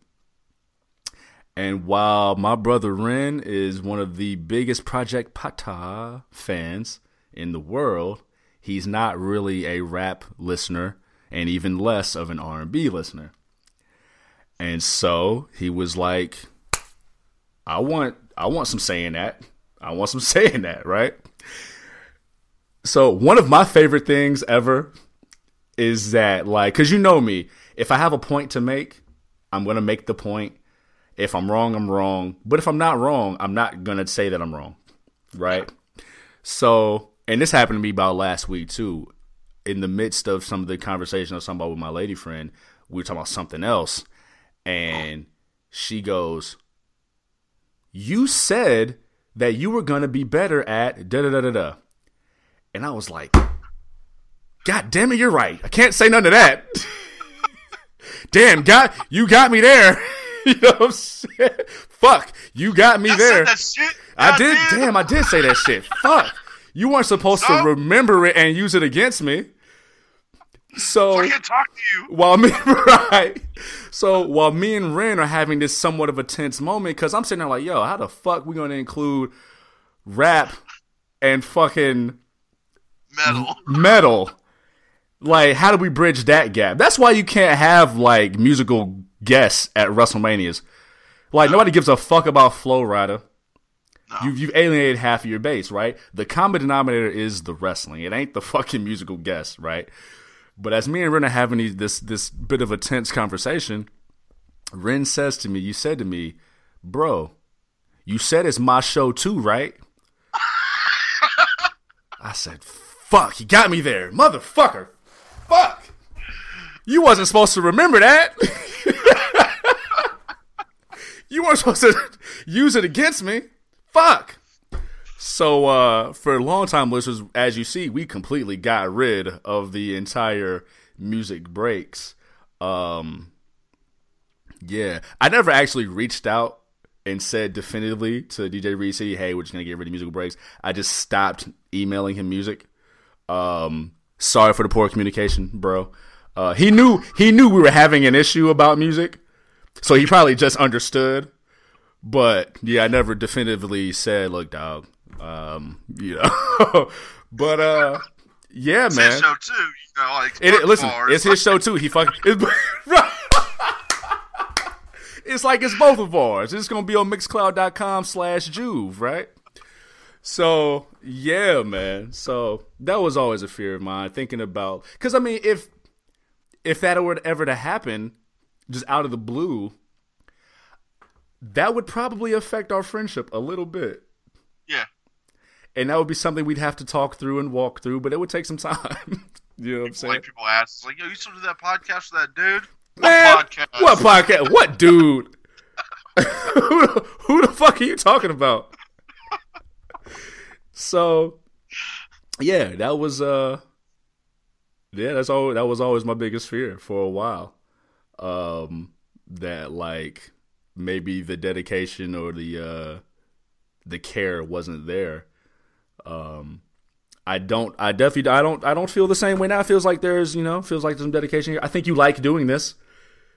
And while my brother Ren is one of the biggest Project Pata fans in the world, he's not really a rap listener and even less of an R&B listener. And so he was like, I want I want some saying that. I want some saying that, right? So one of my favorite things ever is that like cuz you know me, if I have a point to make, I'm going to make the point. If I'm wrong, I'm wrong. But if I'm not wrong, I'm not going to say that I'm wrong. Right? So, and this happened to me about last week too. In the midst of some of the conversation I was talking about with my lady friend, we were talking about something else. And she goes, You said that you were going to be better at da da da da da. And I was like, God damn it, you're right. I can't say none of that. damn, God, you got me there. you know what I'm saying? Fuck, you got me I there. said that shit. I did. damn. Damn, I did say that shit. Fuck. You weren't supposed to remember it and use it against me. So I can't talk to you. while me right, so while me and Ren are having this somewhat of a tense moment, because I'm sitting there like, yo, how the fuck we gonna include rap and fucking Metal. metal? Like, how do we bridge that gap? That's why you can't have like musical guests at WrestleManias. Like nobody gives a fuck about Flo Rida. You've, you've alienated half of your base, right? The common denominator is the wrestling. It ain't the fucking musical guest, right? But as me and Ren are having these, this this bit of a tense conversation, Ren says to me, "You said to me, bro, you said it's my show too, right?" I said, "Fuck, he got me there, motherfucker. Fuck, you wasn't supposed to remember that." you weren't supposed to use it against me. Fuck. So uh, for a long-time listeners, as you see, we completely got rid of the entire music breaks. Um, yeah, I never actually reached out and said definitively to DJ Reed City, "Hey, we're just gonna get rid of musical breaks." I just stopped emailing him music. Um, sorry for the poor communication, bro. Uh, he knew he knew we were having an issue about music, so he probably just understood. But yeah, I never definitively said, "Look, dog." Um, you know, but uh, Yeah, man It's man. his show too. You know, like It, listen, bars. it's his show too. He fucking. It's, it's like it's both of ours. It's gonna be on Mixcloud.com slash Juve, right? So yeah, man. So that was always a fear of mine, thinking about because I mean, if if that were ever to happen, just out of the blue, that would probably affect our friendship a little bit. Yeah. And that would be something we'd have to talk through and walk through, but it would take some time. you know what I'm saying? Like people ask, like, yo, you still do that podcast with that dude? What Man, podcast? What podcast? What dude? who, the, who the fuck are you talking about? so, yeah, that was uh, yeah, that's all. That was always my biggest fear for a while. Um, that like maybe the dedication or the uh, the care wasn't there. Um, I don't. I definitely. I don't. I don't feel the same way now. It feels like there's. You know. Feels like there's some dedication here. I think you like doing this.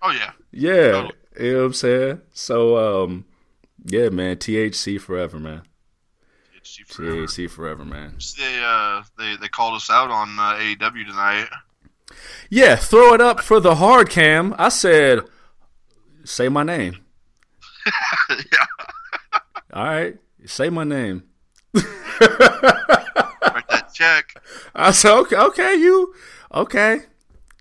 Oh yeah. Yeah. Totally. You know what I'm saying? So, um, yeah, man. THC forever, man. THC forever. THC forever, man. They uh they they called us out on uh, AEW tonight. Yeah, throw it up for the hard cam. I said, say my name. yeah. All right, say my name. That check. I said, okay, okay, you, okay.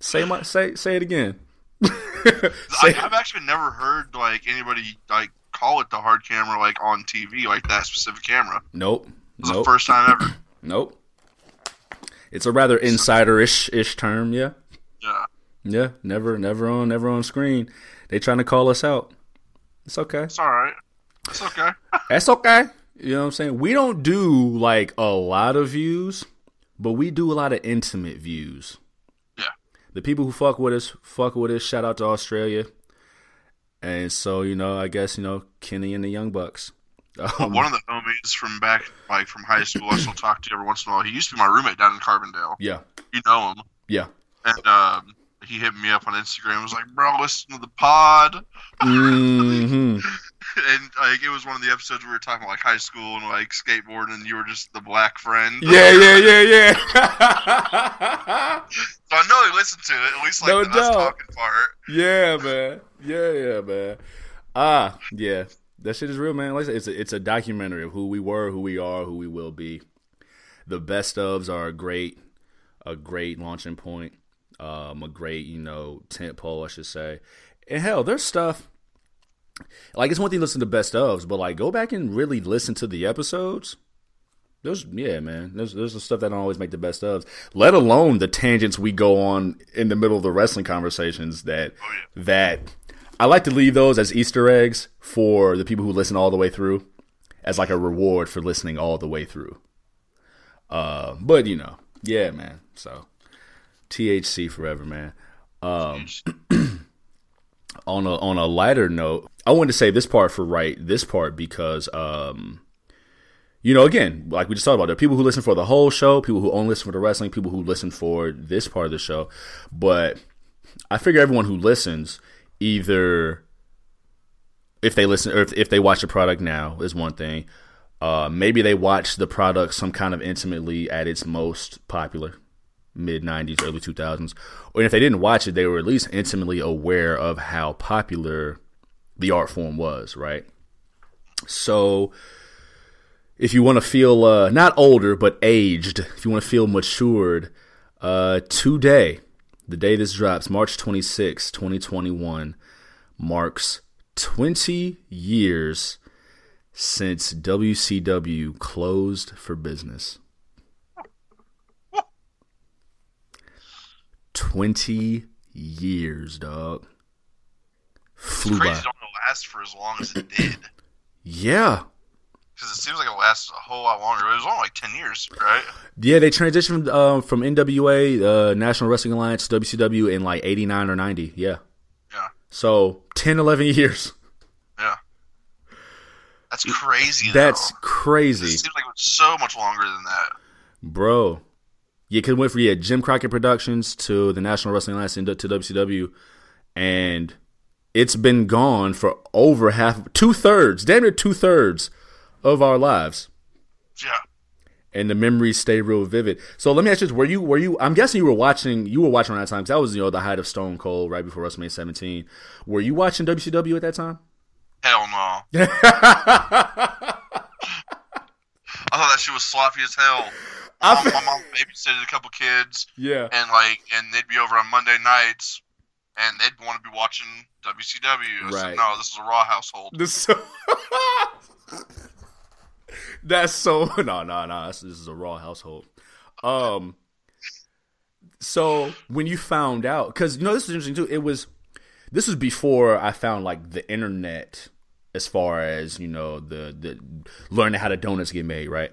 Say my, say, say it again. I, say, I've actually never heard like anybody like call it the hard camera like on TV like that specific camera. nope, It's the nope, first time ever. nope. It's a rather insider-ish ish term, yeah. Yeah. Yeah, never, never on, never on screen. They trying to call us out. It's okay. It's all right. It's okay. That's okay. You know what I'm saying? We don't do like a lot of views, but we do a lot of intimate views. Yeah. The people who fuck with us, fuck with us. Shout out to Australia. And so, you know, I guess, you know, Kenny and the Young Bucks. Um, One of the homies from back, like from high school, I still talk to every once in a while. He used to be my roommate down in Carbondale. yeah. You know him. Yeah. And um, he hit me up on Instagram. Was like, "Bro, listen to the pod." hmm And like, it was one of the episodes we were talking about like high school and like skateboarding, and you were just the black friend. Yeah, yeah, yeah, yeah. So I know he listened to it. At least like No the doubt. talking part. Yeah, man. Yeah, yeah, man. Ah, yeah. That shit is real, man. Like I said, it's a, it's a documentary of who we were, who we are, who we will be. The best ofs are a great, a great launching point. Um, a great, you know, tent pole, I should say. And hell, there's stuff. Like it's one thing to listen to best ofs, but like go back and really listen to the episodes. There's yeah, man. There's there's the stuff that don't always make the best ofs. Let alone the tangents we go on in the middle of the wrestling conversations that Oh that I like to leave those as Easter eggs for the people who listen all the way through, as like a reward for listening all the way through. Uh, but you know, yeah, man. So THC forever, man. Um, on a on a lighter note, I wanted to say this part for right this part because um, you know, again, like we just talked about, there are people who listen for the whole show, people who only listen for the wrestling, people who listen for this part of the show. But I figure everyone who listens, either if they listen or if, if they watch the product now is one thing. Uh, maybe they watch the product some kind of intimately at its most popular, mid '90s, early 2000s, or if they didn't watch it, they were at least intimately aware of how popular the art form was, right? So, if you want to feel uh, not older but aged, if you want to feel matured, uh, today, the day this drops, March 26, 2021, marks 20 years since WCW closed for business. 20 years, dog. Flew It's crazy by. it don't last for as long as it did. Yeah. Because it seems like it lasts a whole lot longer. It was only like 10 years, right? Yeah, they transitioned uh, from NWA, uh, National Wrestling Alliance, to WCW in like 89 or 90. Yeah. Yeah. So 10, 11 years. Yeah. That's crazy, That's though. It crazy. seems like it was so much longer than that. Bro. Yeah, because went from yeah, Jim Crockett Productions to the National Wrestling Alliance and to WCW. And it's been gone for over half, two thirds, damn near two thirds of our lives. Yeah. and the memories stay real vivid. So let me ask you this: Were you were you? I'm guessing you were watching. You were watching around that time because that was you know the height of Stone Cold right before WrestleMania 17. Were you watching WCW at that time? Hell no. I thought that shit was sloppy as hell. I My, mom babysitted a couple kids, yeah. and like, and they'd be over on Monday nights, and they'd want to be watching WCW. I Right. said, no, this is a Raw household. This so That's so no no no. This, this is a raw household. Um. So when you found out, because you know this is interesting too. It was this was before I found like the internet, as far as you know the the learning how the donuts get made, right?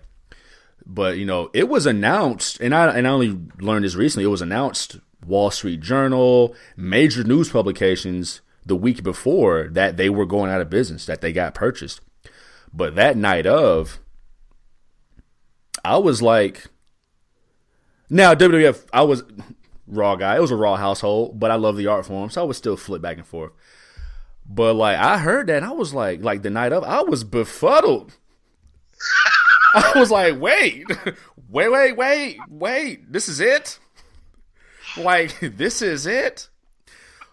But you know it was announced, and I and I only learned this recently. It was announced Wall Street Journal, major news publications the week before that they were going out of business, that they got purchased. But that night of, I was like, now WWF, I was raw guy. It was a raw household, but I love the art form, so I would still flip back and forth. But like I heard that, I was like, like the night of, I was befuddled. I was like, wait, wait, wait, wait, wait, this is it. Like this is it.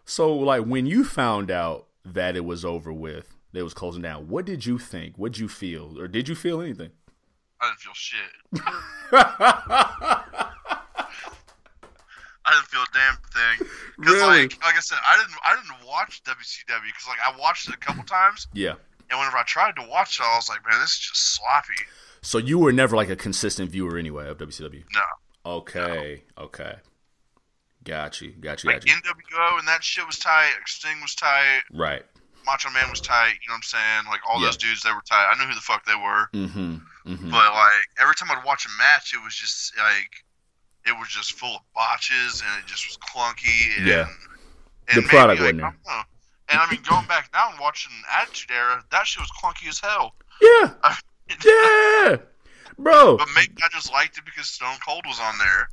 So like when you found out that it was over with, that it was closing down, what did you think? What did you feel, or did you feel anything? I didn't feel shit. I didn't feel a damn thing. Because Really? like, like I said, I didn't, I didn't watch WCW because like I watched it a couple times, Yeah. and whenever I tried to watch it, I was like, man, this is just sloppy. So you were never like a consistent viewer anyway of WCW. No, Okay. Okay. Got you. Got you. like Got you. NWO and that shit was tight. Sting was tight. Right. Macho Man was tight. You know what I'm saying? Like all Yeah. those dudes, they were tight. I knew who the fuck they were. Mm-hmm. Mm-hmm. But like every time I'd watch a match, it was just like it was just full of botches and it just was clunky. And, Yeah. and The maybe, product like, wasn't there. I. And I mean, going back now and watching Attitude Era, that shit was clunky as hell. Yeah. Yeah. Bro. But maybe I just liked it because Stone Cold was on there.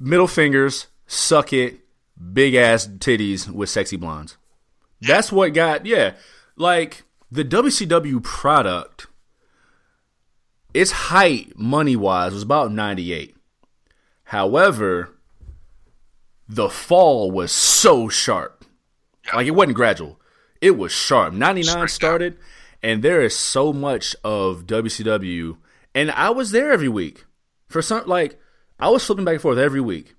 Middle fingers, suck it, big ass titties with sexy blondes. That's what got yeah. Like the WCW product, its height money wise was about ninety eight. However, the fall was so sharp. Yeah. Like it wasn't gradual. It was sharp. 99 Straight down. And there is so much of WCW and I was there every week. For some like I was flipping back and forth every week.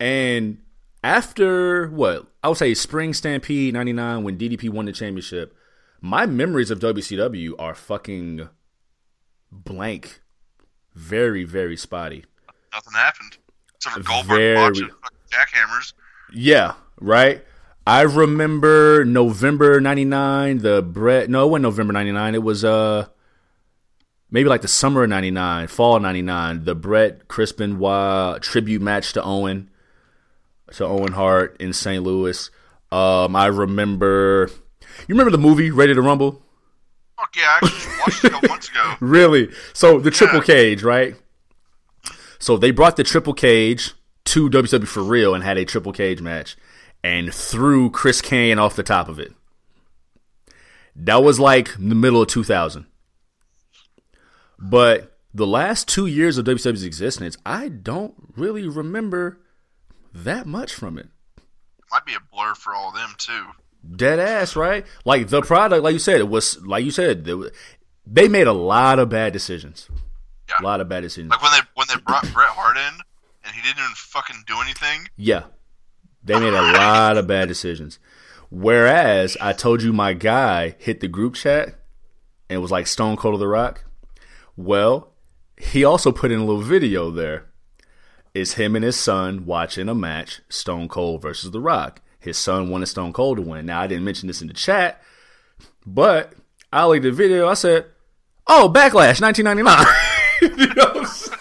And after what I would say Spring Stampede '99 when DDP won the championship, my memories of WCW are fucking blank, very very spotty. Nothing happened except for Goldberg Very- watching jackhammers. Yeah, right. I remember November '99. The Bret. No, it wasn't November '99. It was uh maybe like the summer of '99, fall '99. The Bret Crispin Benoit tribute match to Owen, to Owen Hart in St. Louis. Um, I remember. You remember the movie Ready to Rumble? Fuck yeah, I actually watched it a couple months ago. Really? So the triple cage, right? So they brought the triple cage to WWE for real and had a triple cage match and threw Chris Kanyon off the top of it. That was like the middle of 2000. But the last two years of WWE's existence, I don't really remember that much from it. Might be a blur for all of them too. Dead ass, right? Like the product, like you said, it was like you said, they, they made a lot of bad decisions. Yeah. A lot of bad decisions. Like when they when they brought Bret Hart in and he didn't even fucking do anything. Yeah. They made a lot of bad decisions. Whereas I told you my guy hit the group chat and was like Stone Cold of the Rock. Well, he also put in a little video there. It's him and his son watching a match, Stone Cold versus The Rock. His son wanted Stone Cold to win. Now I didn't mention this in the chat, but I looked the video. I said, "Oh, Backlash, 1999." you know what I'm saying?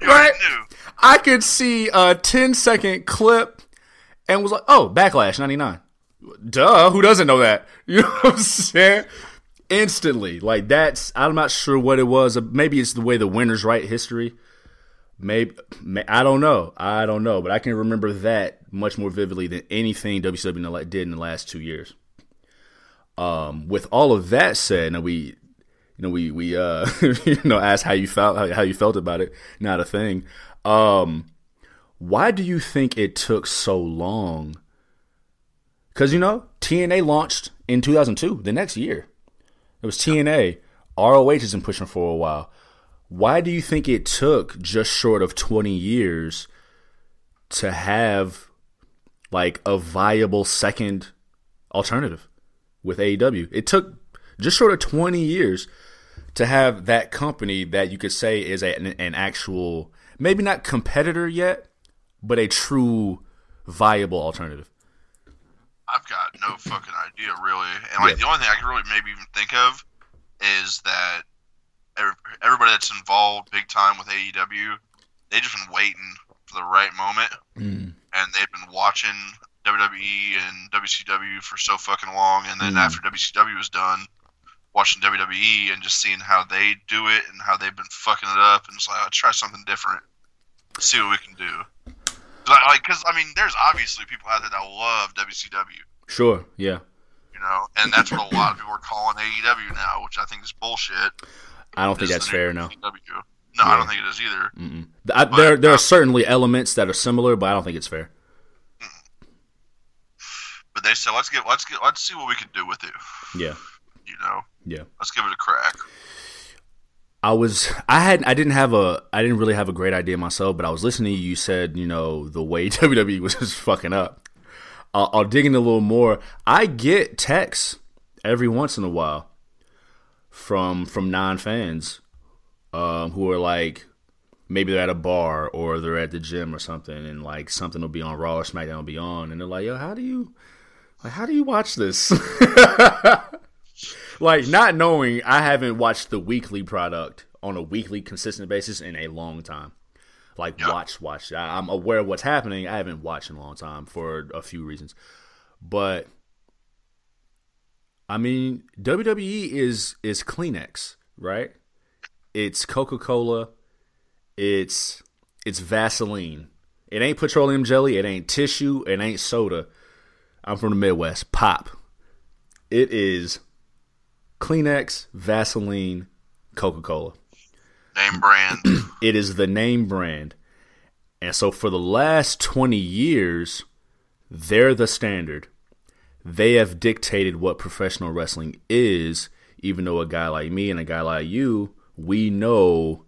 You Right. already knew. I could see a 10 second clip and was like, oh, Backlash 99. Duh, who doesn't know that? You know what I'm saying? Instantly. Like, that's, I'm not sure what it was. Maybe it's the way the winners write history. Maybe, may, I don't know. I don't know. But I can remember that much more vividly than anything WCW did in the last two years. Um, with all of that said, now we, you know, we we uh, you know asked how you felt how you felt about it. Not a thing. Um, why do you think it took so long? Because you know TNA launched in 2002, the next year. It was TNA. ROH has been pushing for a while. Why do you think it took just short of 20 years to have like a viable second alternative with AEW? It took just short of 20 years to have that company that you could say is a, an, an actual, maybe not competitor yet, but a true viable alternative. I've got no fucking idea, really. And like Yeah. the only thing I can really maybe even think of is that everybody that's involved big time with AEW, they just been waiting for the right moment, Mm. and they've been watching WWE and WCW for so fucking long, and then Mm. after WCW was done, watching WWE and just seeing how they do it and how they've been fucking it up, and it's like, let's try something different, see what we can do. Like, because I mean, there's obviously people out there that love WCW Sure, yeah. you know, and that's what a lot of people are calling AEW now, which I think is bullshit. I don't think that's fair, no. No, I don't think it is either. I, there, there are certainly elements that are similar, but I don't think it's fair. But they said let's get let's get let's see what we can do with it. Yeah, You know, yeah. let's give it a crack. I was I had I didn't have a I didn't really have a great idea myself, but I was listening. You said you know the way WWE was just fucking up. I'll, I'll dig in a little more. I get texts every once in a while from from non fans um, who are like maybe they're at a bar or they're at the gym or something, and like something will be on Raw or SmackDown will be on, and they're like, "Yo, how do you like how do you watch this?" like not knowing I haven't watched the weekly product on a weekly consistent basis in a long time. Like Yeah. watch, watch. I, I'm aware of what's happening. I haven't watched in a long time for a few reasons, but I mean WWE is is Kleenex, right? It's Coca Cola. It's it's Vaseline. It ain't petroleum jelly. It ain't tissue. It ain't soda. I'm from the Midwest. Pop. It is Kleenex, Vaseline, Coca Cola. Name brand. It is the name brand. And so for the last 20 years, they're the standard. They have dictated what professional wrestling is, even though a guy like me and a guy like you, we know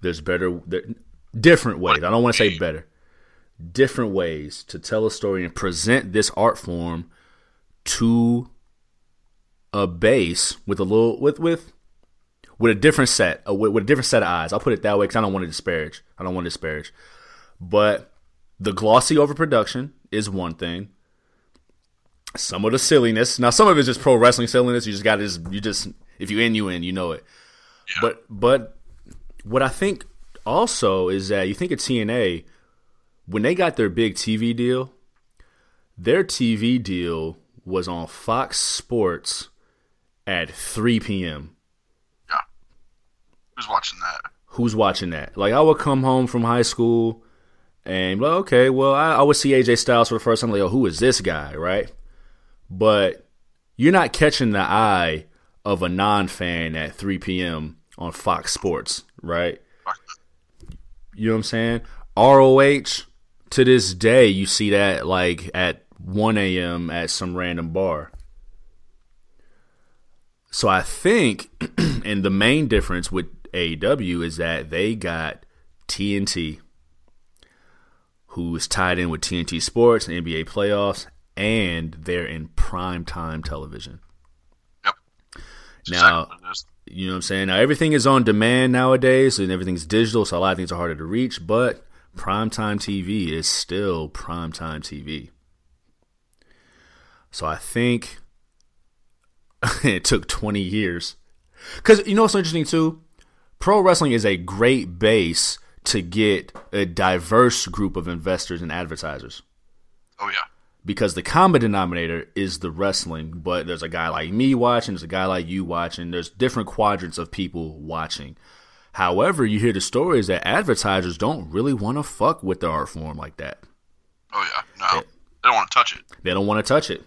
there's better, there, different ways. I don't want to say better. Different ways to tell a story and present this art form to a base with a little with with with a different set with, with a different set of eyes. I'll put it that way because I don't want to disparage. I don't want to disparage, but the glossy overproduction is one thing. Some of the silliness. Now, some of it's just pro wrestling silliness. You just got to just you just if you in, you in, you know it. Yeah. But but what I think also is that you think of TNA when they got their big TV deal, their TV deal was on Fox Sports at 3 p.m. Yeah. Who's watching that? Who's watching that? Like, I would come home from high school and, like, okay, well, I, I would see AJ Styles for the first time. Like, oh, who is this guy, right? But you're not catching the eye of a non fan at 3 p.m. on Fox Sports, right? You know what I'm saying? ROH, to this day, you see that like at 1 a.m. at some random bar. So I think, and the main difference with AEW is that they got TNT, who is tied in with TNT Sports and NBA playoffs, and they're in prime time television. Yep. Now- exactly what it is. You know what I'm saying? Now everything is on demand nowadays and everything's digital, so a lot of things are harder to reach, but primetime TV is still primetime TV. So I think it took 20 years. Cuz you know what's interesting too? Pro wrestling is a great base to get a diverse group of investors and advertisers Oh yeah. because the common denominator is the wrestling, but there's a guy like me watching, there's a guy like you watching, there's different quadrants of people watching. However, you hear the stories that advertisers don't really want to fuck with the art form like that. Oh yeah. No, they don't want to touch it They don't want to touch it.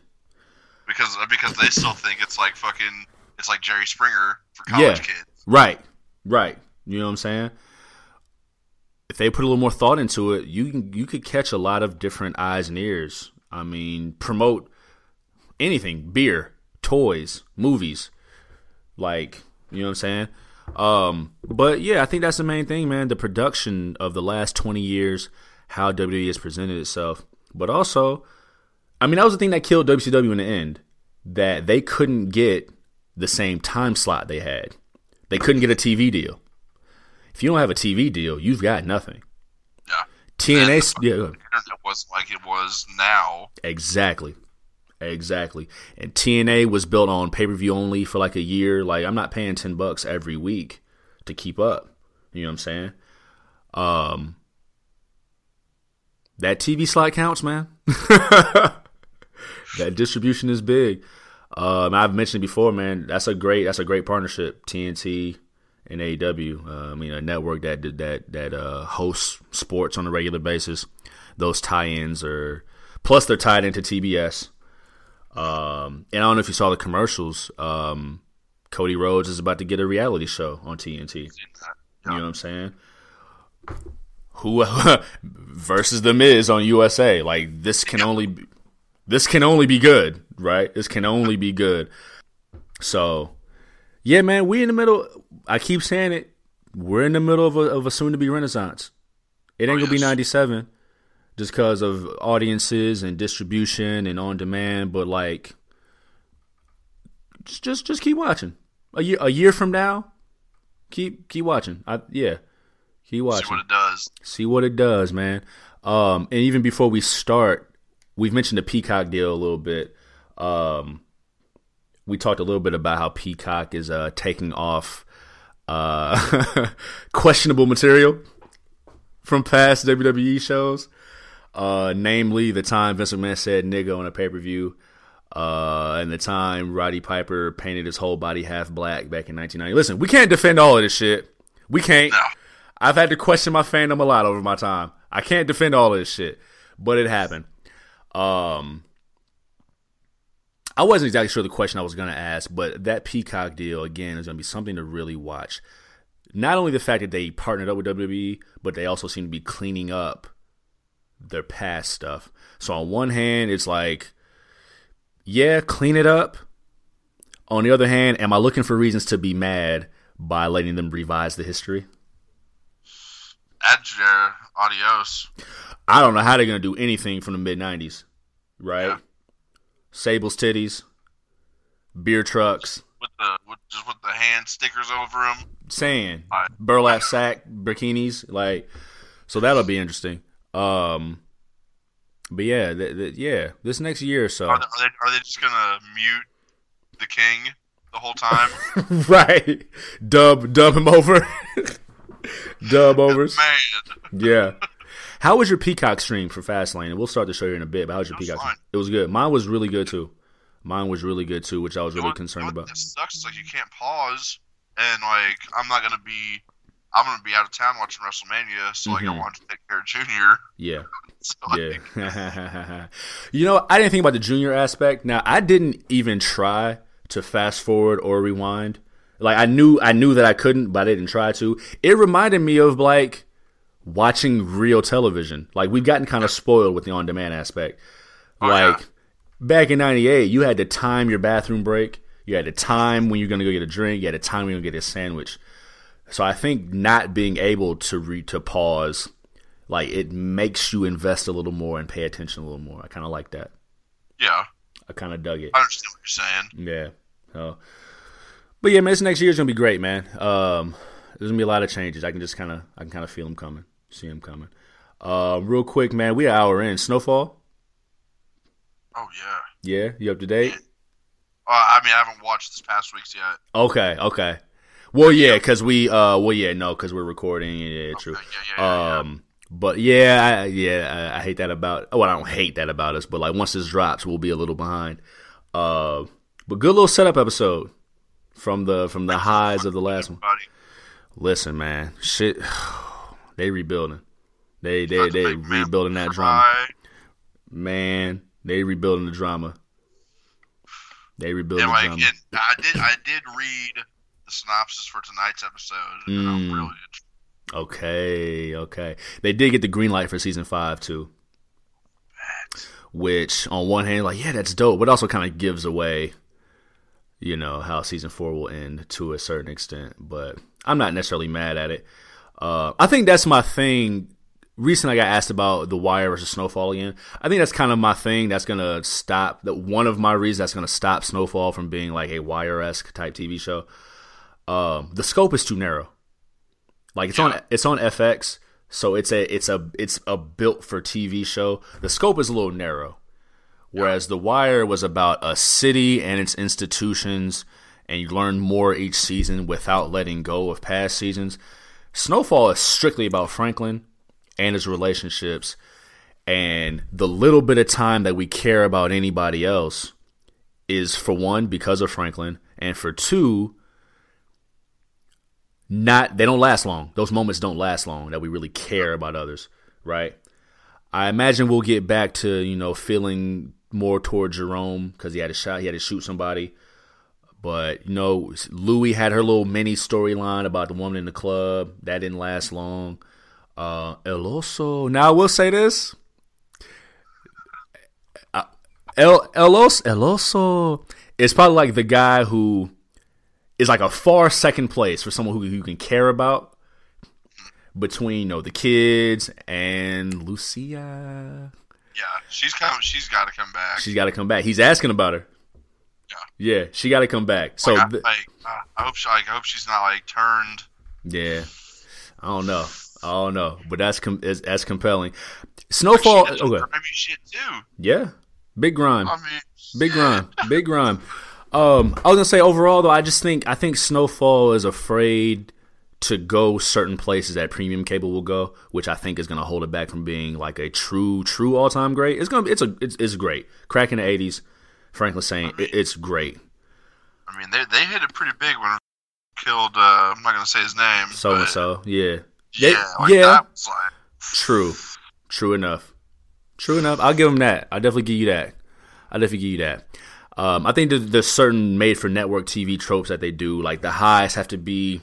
Because because they still think it's like fucking it's like Jerry Springer for college Yeah. kids. Right. Right. You know what I'm saying? If they put a little more thought into it, you can you could catch a lot of different eyes and ears. I mean, promote anything, beer, toys, movies. Like, you know what I'm saying? Um, but yeah, I think that's the main thing, man. The production of the last 20 years, how WWE has presented itself. But also, I mean, that was the thing that killed WCW in the end. That they couldn't get the same time slot they had. They couldn't get a TV deal. If you don't have a TV deal, you've got nothing. Yeah. TNA, yeah, internet wasn't like it was now. exactly, exactly. And TNA was built on pay per view only for like a year. Like I'm not paying ten bucks every week to keep up. You know what I'm saying? Um, that TV slot counts, man. that distribution is big. Um, I've mentioned before, man. That's a great. That's a great partnership. TNT and AEW. Uh, I mean, a network that that that uh, hosts sports on a regular basis. Those tie-ins are plus they're tied into TBS. Um, and I don't know if you saw the commercials. Um, Cody Rhodes is about to get a reality show on TNT. You know what I'm saying? Who versus the Miz on USA? Like this can only be, this can only be good, right? This can only be good. So, yeah, man, we in the middle. I keep saying it. We're in the middle of a, of a soon to be renaissance. It ain't Oh, gonna be '97 just because of audiences and distribution and on demand, but like, just just just keep watching. A year a year from now, keep keep watching. I yeah, keep watching. See what it does. See what it does, man. Um, and even before we start, we've mentioned the Peacock deal a little bit. Um, we talked a little bit about how Peacock is uh, taking off uh, questionable material from past WWE shows. Uh, namely, the time Vince McMahon said "nigga" on a pay per view, uh, and the time Roddy Piper painted his whole body half black back in 1990. Listen, we can't defend all of this shit. We can't. No. I've had to question my fandom a lot over my time. I can't defend all of this shit, but it happened. Um, I wasn't exactly sure the question I was going to ask, but that Peacock deal again is going to be something to really watch. Not only the fact that they partnered up with WWE, but they also seem to be cleaning up their past stuff. So on one hand, it's like, yeah, clean it up. On the other hand, am I looking for reasons to be mad by letting them revise the history? To their adios. I don't know how they're gonna do anything from the mid '90s, right? Yeah. Sable's titties, beer trucks, with the with, just with the hand stickers over them. sand, Right. burlap sack bikinis, like. So that'll be interesting. Um, but yeah, th- th- yeah, this next year or so, Are they, are they are they just gonna mute the king the whole time? right? Dub, dub him over, dub overs. Man, Yeah. How was your Peacock stream for Fastlane? And we'll start the show here in a bit. But how was your It was Peacock? stream? It was good. Mine was really good too. Mine was really good too, which I was You really what- concerned you know about. That sucks. Like you can't pause, and like I'm not gonna be. I'm gonna be out of town watching WrestleMania, so like I Mhm. wanted to take care of Junior. Yeah. So, like, Yeah. you know, I didn't think about the junior aspect. Now, I didn't even try to fast forward or rewind. Like I knew I knew that I couldn't, but I didn't try to. It reminded me of like watching real television. Like we've gotten kind of spoiled with the on demand aspect. Oh, like yeah. back in 98, you had to time your bathroom break. You had to time when you're going to go get a drink. You had to time when you're going to get a sandwich. So I think not being able to re- to pause, like it makes you invest a little more and pay attention a little more. I kind of like that. yeah, I kind of dug it. I understand what you're saying. Yeah. So, but yeah, man, this next year is gonna be great, man. Um, there's gonna be a lot of changes. I can just kind of, I can kind of feel them coming, see him coming. Uh, real quick, man, we an hour in. Snowfall. Oh yeah. Yeah, you up to date? Uh, I mean, I haven't watched this past week's yet. Okay, okay. Well, yeah, because we, uh, well, yeah, no, because we're recording. Yeah, true. Okay, yeah, yeah, yeah, yeah. Um, but yeah, I, yeah, I, I hate that about. Well, I don't hate that about us, but like once this drops, we'll be a little behind. Uh, but good little setup episode from the from the highs of the last one. Listen, man, shit, they rebuilding. They they to they rebuilding that drama, man. They rebuilding the drama. They rebuilding the like, and I did, I did read the synopsis for tonight's episode, and I'm Mm. really Okay, okay. They did get the green light for season five too. Which on one hand, like, yeah, that's dope, but also kind of gives away, you know, how season four will end to a certain extent. But I'm not necessarily mad at it. Uh, I think that's my thing. Recently, I got asked about The Wire versus Snowfall again. I think that's kind of my thing. That's gonna stop. That one of my reasons that's gonna stop Snowfall from being like a Wire esque type TV show. Um, the scope is too narrow. Like it's on it's on FX, so it's a it's a it's a built for TV show. The scope is a little narrow. Whereas The Wire was about a city and its institutions and you learn more each season without letting go of past seasons. Snowfall is strictly about Franklin and his relationships and the little bit of time that we care about anybody else is for one because of Franklin and for two not they don't last long. Those moments don't last long that we really care about others, right? I imagine we'll get back to you know feeling more toward Jerome because he had a shot, he had to shoot somebody. But you know, Louie had her little mini storyline about the woman in the club that didn't last long. Uh, El Oso. Now I will say this. Uh, El El Oso, El Oso is probably like the guy who is like a far second place for someone who you can care about between you know the kids and Lucia. yeah. She's come, she's got to come back. She's got to come back. He's asking about her. Yeah. She got to come back. So like, I, like, uh, I hope, she, like, I hope she's not like turned. yeah, I don't know. I don't know, but that's com- is, that's compelling. Snowfall. She Okay. shit too. Yeah, big grime. I mean, Big rhyme, big rhyme. Um, I was gonna say overall though, I just think I think Snowfall is afraid to go certain places that premium cable will go, which I think is gonna hold it back from being like a true, true all time great. It's gonna it's a, it's, it's great. Crack in the '80s, Franklin saying it, it's great. I mean, they they hit it pretty big when killed. Uh, I'm not gonna say his name. So and so, yeah, Yeah, like, yeah. Like, True, true enough, true enough. I'll give him that. I'll definitely give you that. I'll definitely give you that. Um, I think that there's certain made for network TV tropes that they do. Like the highs have to be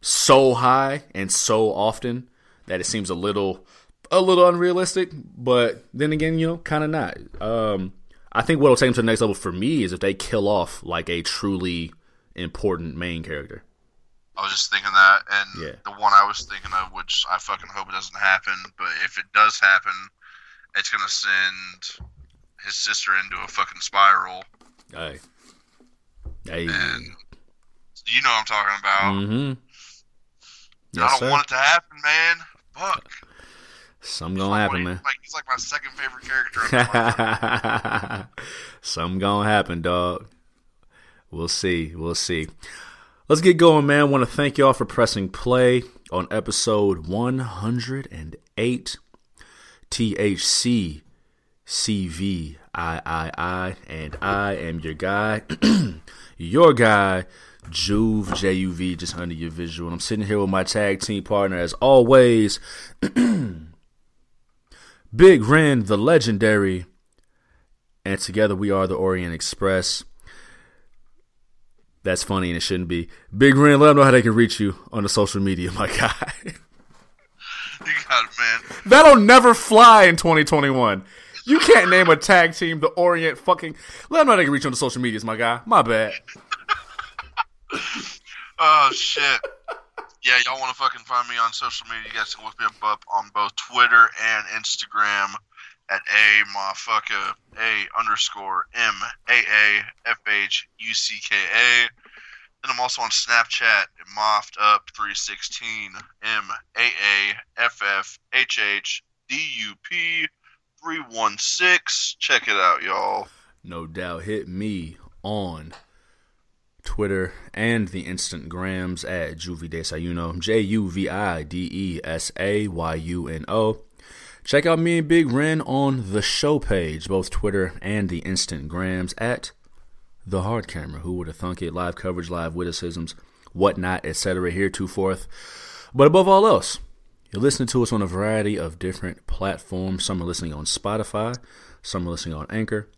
so high and so often that it seems a little a little unrealistic. But then again, you know, kind of not. Um, I think what'll take them to the next level for me is if they kill off like a truly important main character. I was just thinking that, and Yeah. the one I was thinking of, which I fucking hope it doesn't happen, but if it does happen, it's gonna send his sister into a fucking spiral. Hey, hey, And you know what I'm talking about. mm-hmm. I don't sir. want it to happen, man. Fuck. Something gonna happen, man. Like he's like my second favorite character. Something gonna happen, dog. We'll see. We'll see. Let's get going, man. I Want to thank y'all for pressing play on episode 108. THC CVIII, and I am your guy, your guy, Juve JUV, just under your visual. I'm sitting here with my tag team partner, as always, Big Ren, the legendary, and together we are the Orient Express. That's funny and it shouldn't be. Big Ren, let them know how they can reach you on the social media, my guy. you got it, man. That'll never fly in 2021. You can't name a tag team the Orient fucking. Let them know how they can reach you on the social medias, my guy. My bad. Oh shit. Yeah, y'all want to fucking find me on social media? You guys can look me up on both Twitter and Instagram at a motherfucker a underscore m a a f h u c k a. And I'm also on Snapchat at moffed up three sixteen m a a f f h h d u p three one six. Check it out, y'all. No doubt. Hit me on Twitter and the Instant Grams at Juvie Desayuno. J U V I D E S A Y U N O. Check out me and Big Ren on the show page, both Twitter and the Instant Grams at the Hard Camera. Who would have thunk it? Live coverage, live witticisms, whatnot, etc. Heretofore. But above all else, you're listening to us on a variety of different platforms. Some are listening on Spotify, some are listening on Anchor,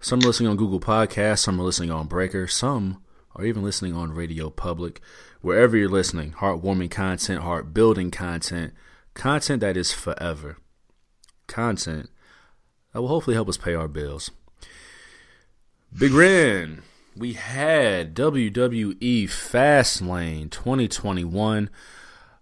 Some are listening on Google Podcasts, some are listening on Breaker, some are even listening on Radio Public. Wherever you're listening, heartwarming content, heart building content, content that is forever. Content that will hopefully help us pay our bills. Big Ren, we had WWE Fastlane 2021.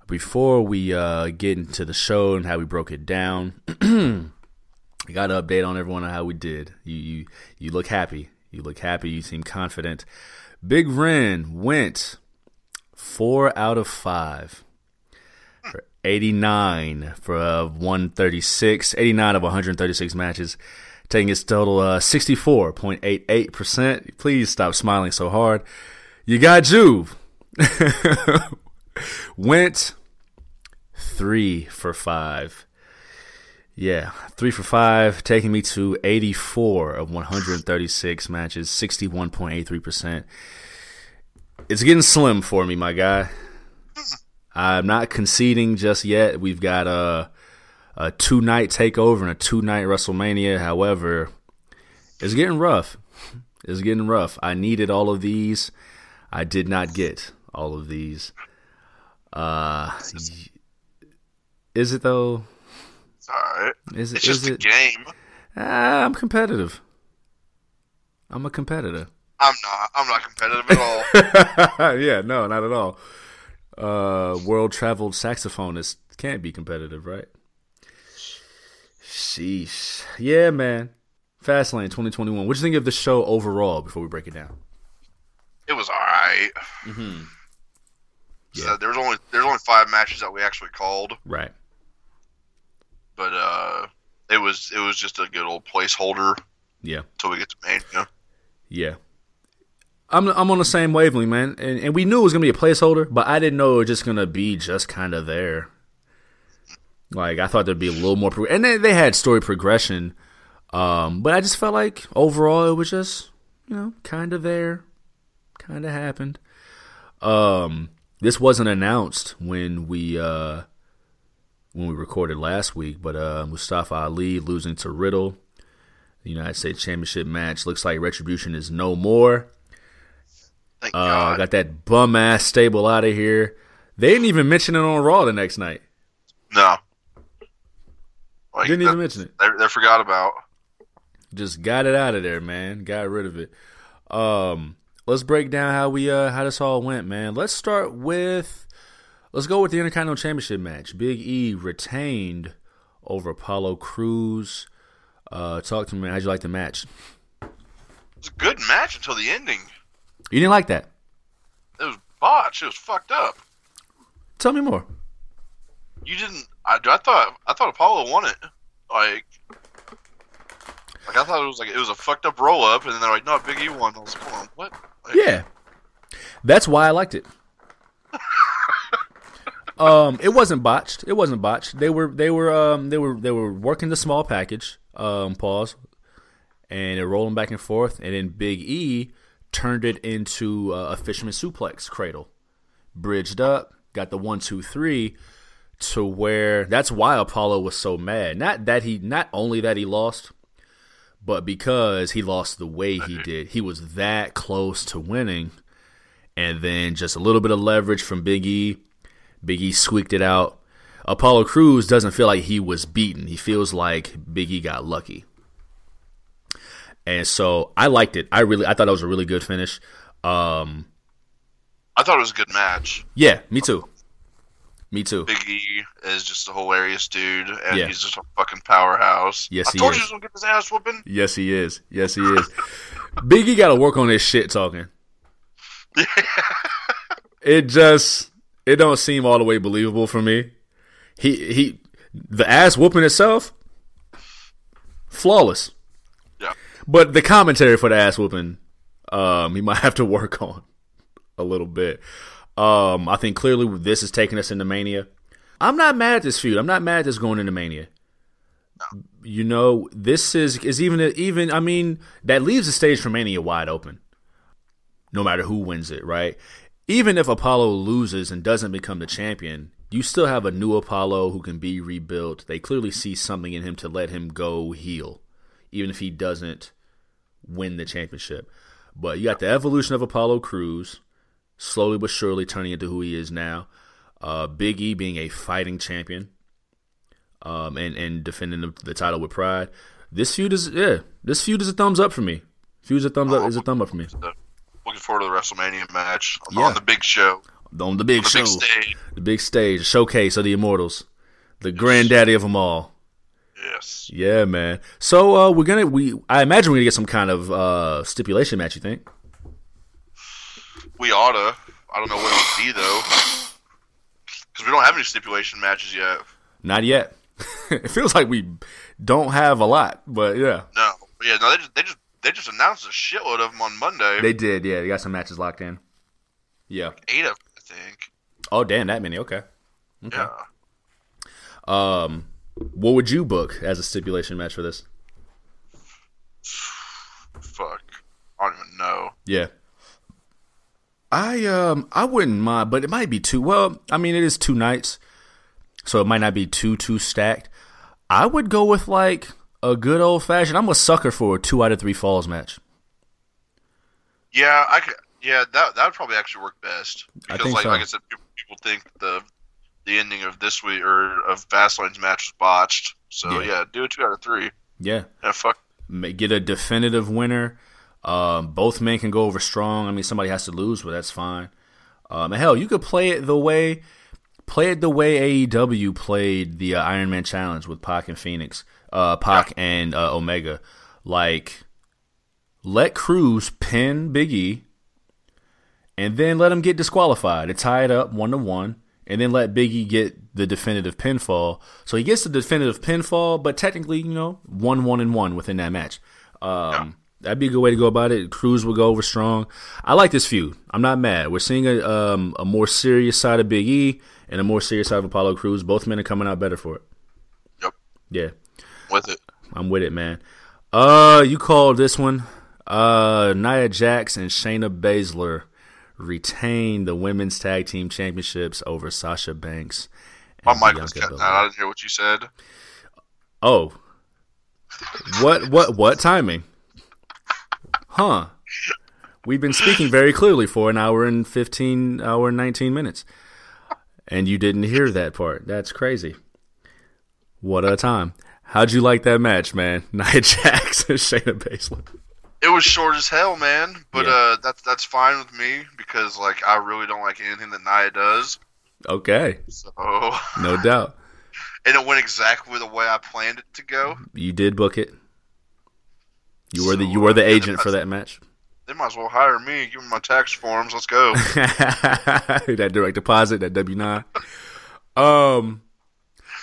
Before we uh, get into the show and how we broke it down, I got an update on everyone on how we did. You, you you look happy. You look happy. You seem confident. Big Ren went four out of five for 89 for uh, 136, 89 of 136 matches, taking his total uh, 64.88%. Please stop smiling so hard. You got Juve. went three for five. Yeah, three for five, taking me to 84 of 136 matches, 61.83%. It's getting slim for me, my guy. I'm not conceding just yet. We've got a, a two night takeover and a two night WrestleMania. However, it's getting rough. It's getting rough. I needed all of these. I did not get all of these. Uh, is it though? Alright. Is it? It's just is a it? game. Ah, I'm competitive. I'm a competitor. I'm not. I'm not competitive at all. yeah, no, not at all. Uh, world traveled saxophonist can't be competitive, right? Sheesh. Yeah, man. Fastlane 2021. What do you think of the show overall before we break it down? it was alright. Mm-hmm. So Yeah. there was only there's only five matches that we actually called, Right. But uh, it was it was just a good old placeholder Yeah. until we get to Mania. Yeah. I'm I'm on the same wavelength, man. And and we knew it was gonna be a placeholder, but I didn't know it was just gonna be just kind of there. Like I thought there'd be a little more, pro- and they they had story progression, um, but I just felt like overall it was just you know kind of there, kind of happened. Um, this wasn't announced when we uh when we recorded last week, but uh, Mustafa Ali losing to Riddle, the United States Championship match looks like Retribution is no more. Thank Uh, God. got that bum ass stable out of here. They didn't even mention it on Raw the next night. no. Like, Didn't even mention it. They, they forgot about. Just got it out of there, man. Got rid of it. Um, let's break down how we uh how this all went, man. Let's start with let's go with the Intercontinental Championship match. Big E retained over Apollo Crews. Uh, talk to me. How'd you like the match? It was a good match until the ending. You didn't like that? It was botched. It was fucked up. Tell me more. You didn't. I, I thought. I thought Apollo won it. Like. Like I thought it was like it was a fucked up roll up, and then they're like, "No, Big E won." I was like, "Hold on, what?" Like, Yeah, that's why I liked it. um, it wasn't botched. It wasn't botched. They were they were um they were they were working the small package. Um, pause, and they're rolling back and forth, and then Big E turned it into uh, a fisherman suplex cradle, bridged up, got the one two three. To where that's why Apollo was so mad. Not that he, not only that he lost, but because he lost the way he did, he was that close to winning. And then just a little bit of leverage from Big E. Big E squeaked it out. Apollo Crews doesn't feel like he was beaten. He feels like Big E got lucky. And so I liked it. I really I thought that was a really good finish. Um I thought it was a good match. yeah, me too. Me too. Big E is just a hilarious dude, and Yeah. he's just a fucking powerhouse. Yes, I he told is. you he was gonna get his ass whooping. Yes, he is. Yes, he is. Big E got to work on his shit talking. it just it don't seem all the way believable for me. He he the ass whooping itself flawless. Yeah. But the commentary for the ass whooping um he might have to work on a little bit. Um I think clearly this is taking us into Mania. I'm not mad at this feud. I'm not mad at this going into Mania. You know, this is is even even I mean, that leaves the stage for Mania wide open no matter who wins it, right? Even if Apollo loses and doesn't become the champion, you still have a new Apollo who can be rebuilt. They clearly see something in him to let him go heel, even if he doesn't win the championship. But you got the evolution of Apollo Crews, slowly but surely turning into who he is now. Uh, Big E being a fighting champion, um, and and defending the, the title with pride. This feud is yeah, this feud is a thumbs up for me. Feud is a thumbs up is a thumb up for me. Looking forward to the WrestleMania match on, Yeah. on the big show, On the big on the show, big stage. the big stage, showcase of the Immortals, the granddaddy of them all. Yes. Yeah, man. So uh, we're gonna we I imagine we're gonna get some kind of uh, stipulation match. You think? We oughta. I don't know what it would be though, because we don't have any stipulation matches yet. Not yet. it feels like we don't have a lot, but yeah, No. Yeah. No. They just they just they just announced a shitload of them on Monday. they did. Yeah, they got some matches locked in. Yeah. Eight of them, I think. Oh, damn, that many. Okay. Yeah. Um, what would you book as a stipulation match for this? Fuck. I don't even know. Yeah. I um I wouldn't mind, but it might be too well. I mean, it is two nights, so it might not be too too stacked. I would go with like a good old fashioned. I'm a sucker for a two out of three falls match. Yeah, I could. Yeah, that that would probably actually work best I because, think like, so. like I said, people, people think the the ending of this week or of Fastlane's match was botched. So Yeah. yeah, do a two out of three. Yeah, Yeah, fuck. Get a definitive winner. Um, both men can go over strong. I mean, somebody has to lose, but that's fine. Um, hell, you could play it the way play it the way AEW played the uh, Iron Man Challenge with Pac and Fenix, uh, Pac and uh, Omega. Like, let Crews pin Big E, and then let him get disqualified to tie it up one to one, and then let Big E get the definitive pinfall. So he gets the definitive pinfall, but technically, you know, one one and one within that match. Um, That'd be a good way to go about it. Crews will go over strong. I like this feud. I'm not mad. We're seeing a um, a more serious side of Big E and a more serious side of Apollo Crews. Both men are coming out better for it. Yep. Yeah, With it. I'm with it, man. Uh, you called this one. Uh, Nia Jax and Shayna Baszler retain the women's tag team championships over Sasha Banks. My mic was cutting Belair. out. I didn't hear what you said. Oh, what what what timing? Huh? We've been speaking very clearly for an hour and fifteen hour and nineteen minutes, and you didn't hear that part. That's crazy. What a time! How'd you like that match, man? Nia Jax and Shayna Baszler. It was short as hell, man. But Yeah. uh, that's that's fine with me because like I really don't like anything that Nia does. Okay, So no doubt. and it went exactly the way I planned it to go. You did book it. You were the you were the uh, agent for that match. They might as well hire me. Give me my tax forms. Let's go. that direct deposit, that W nine. Um,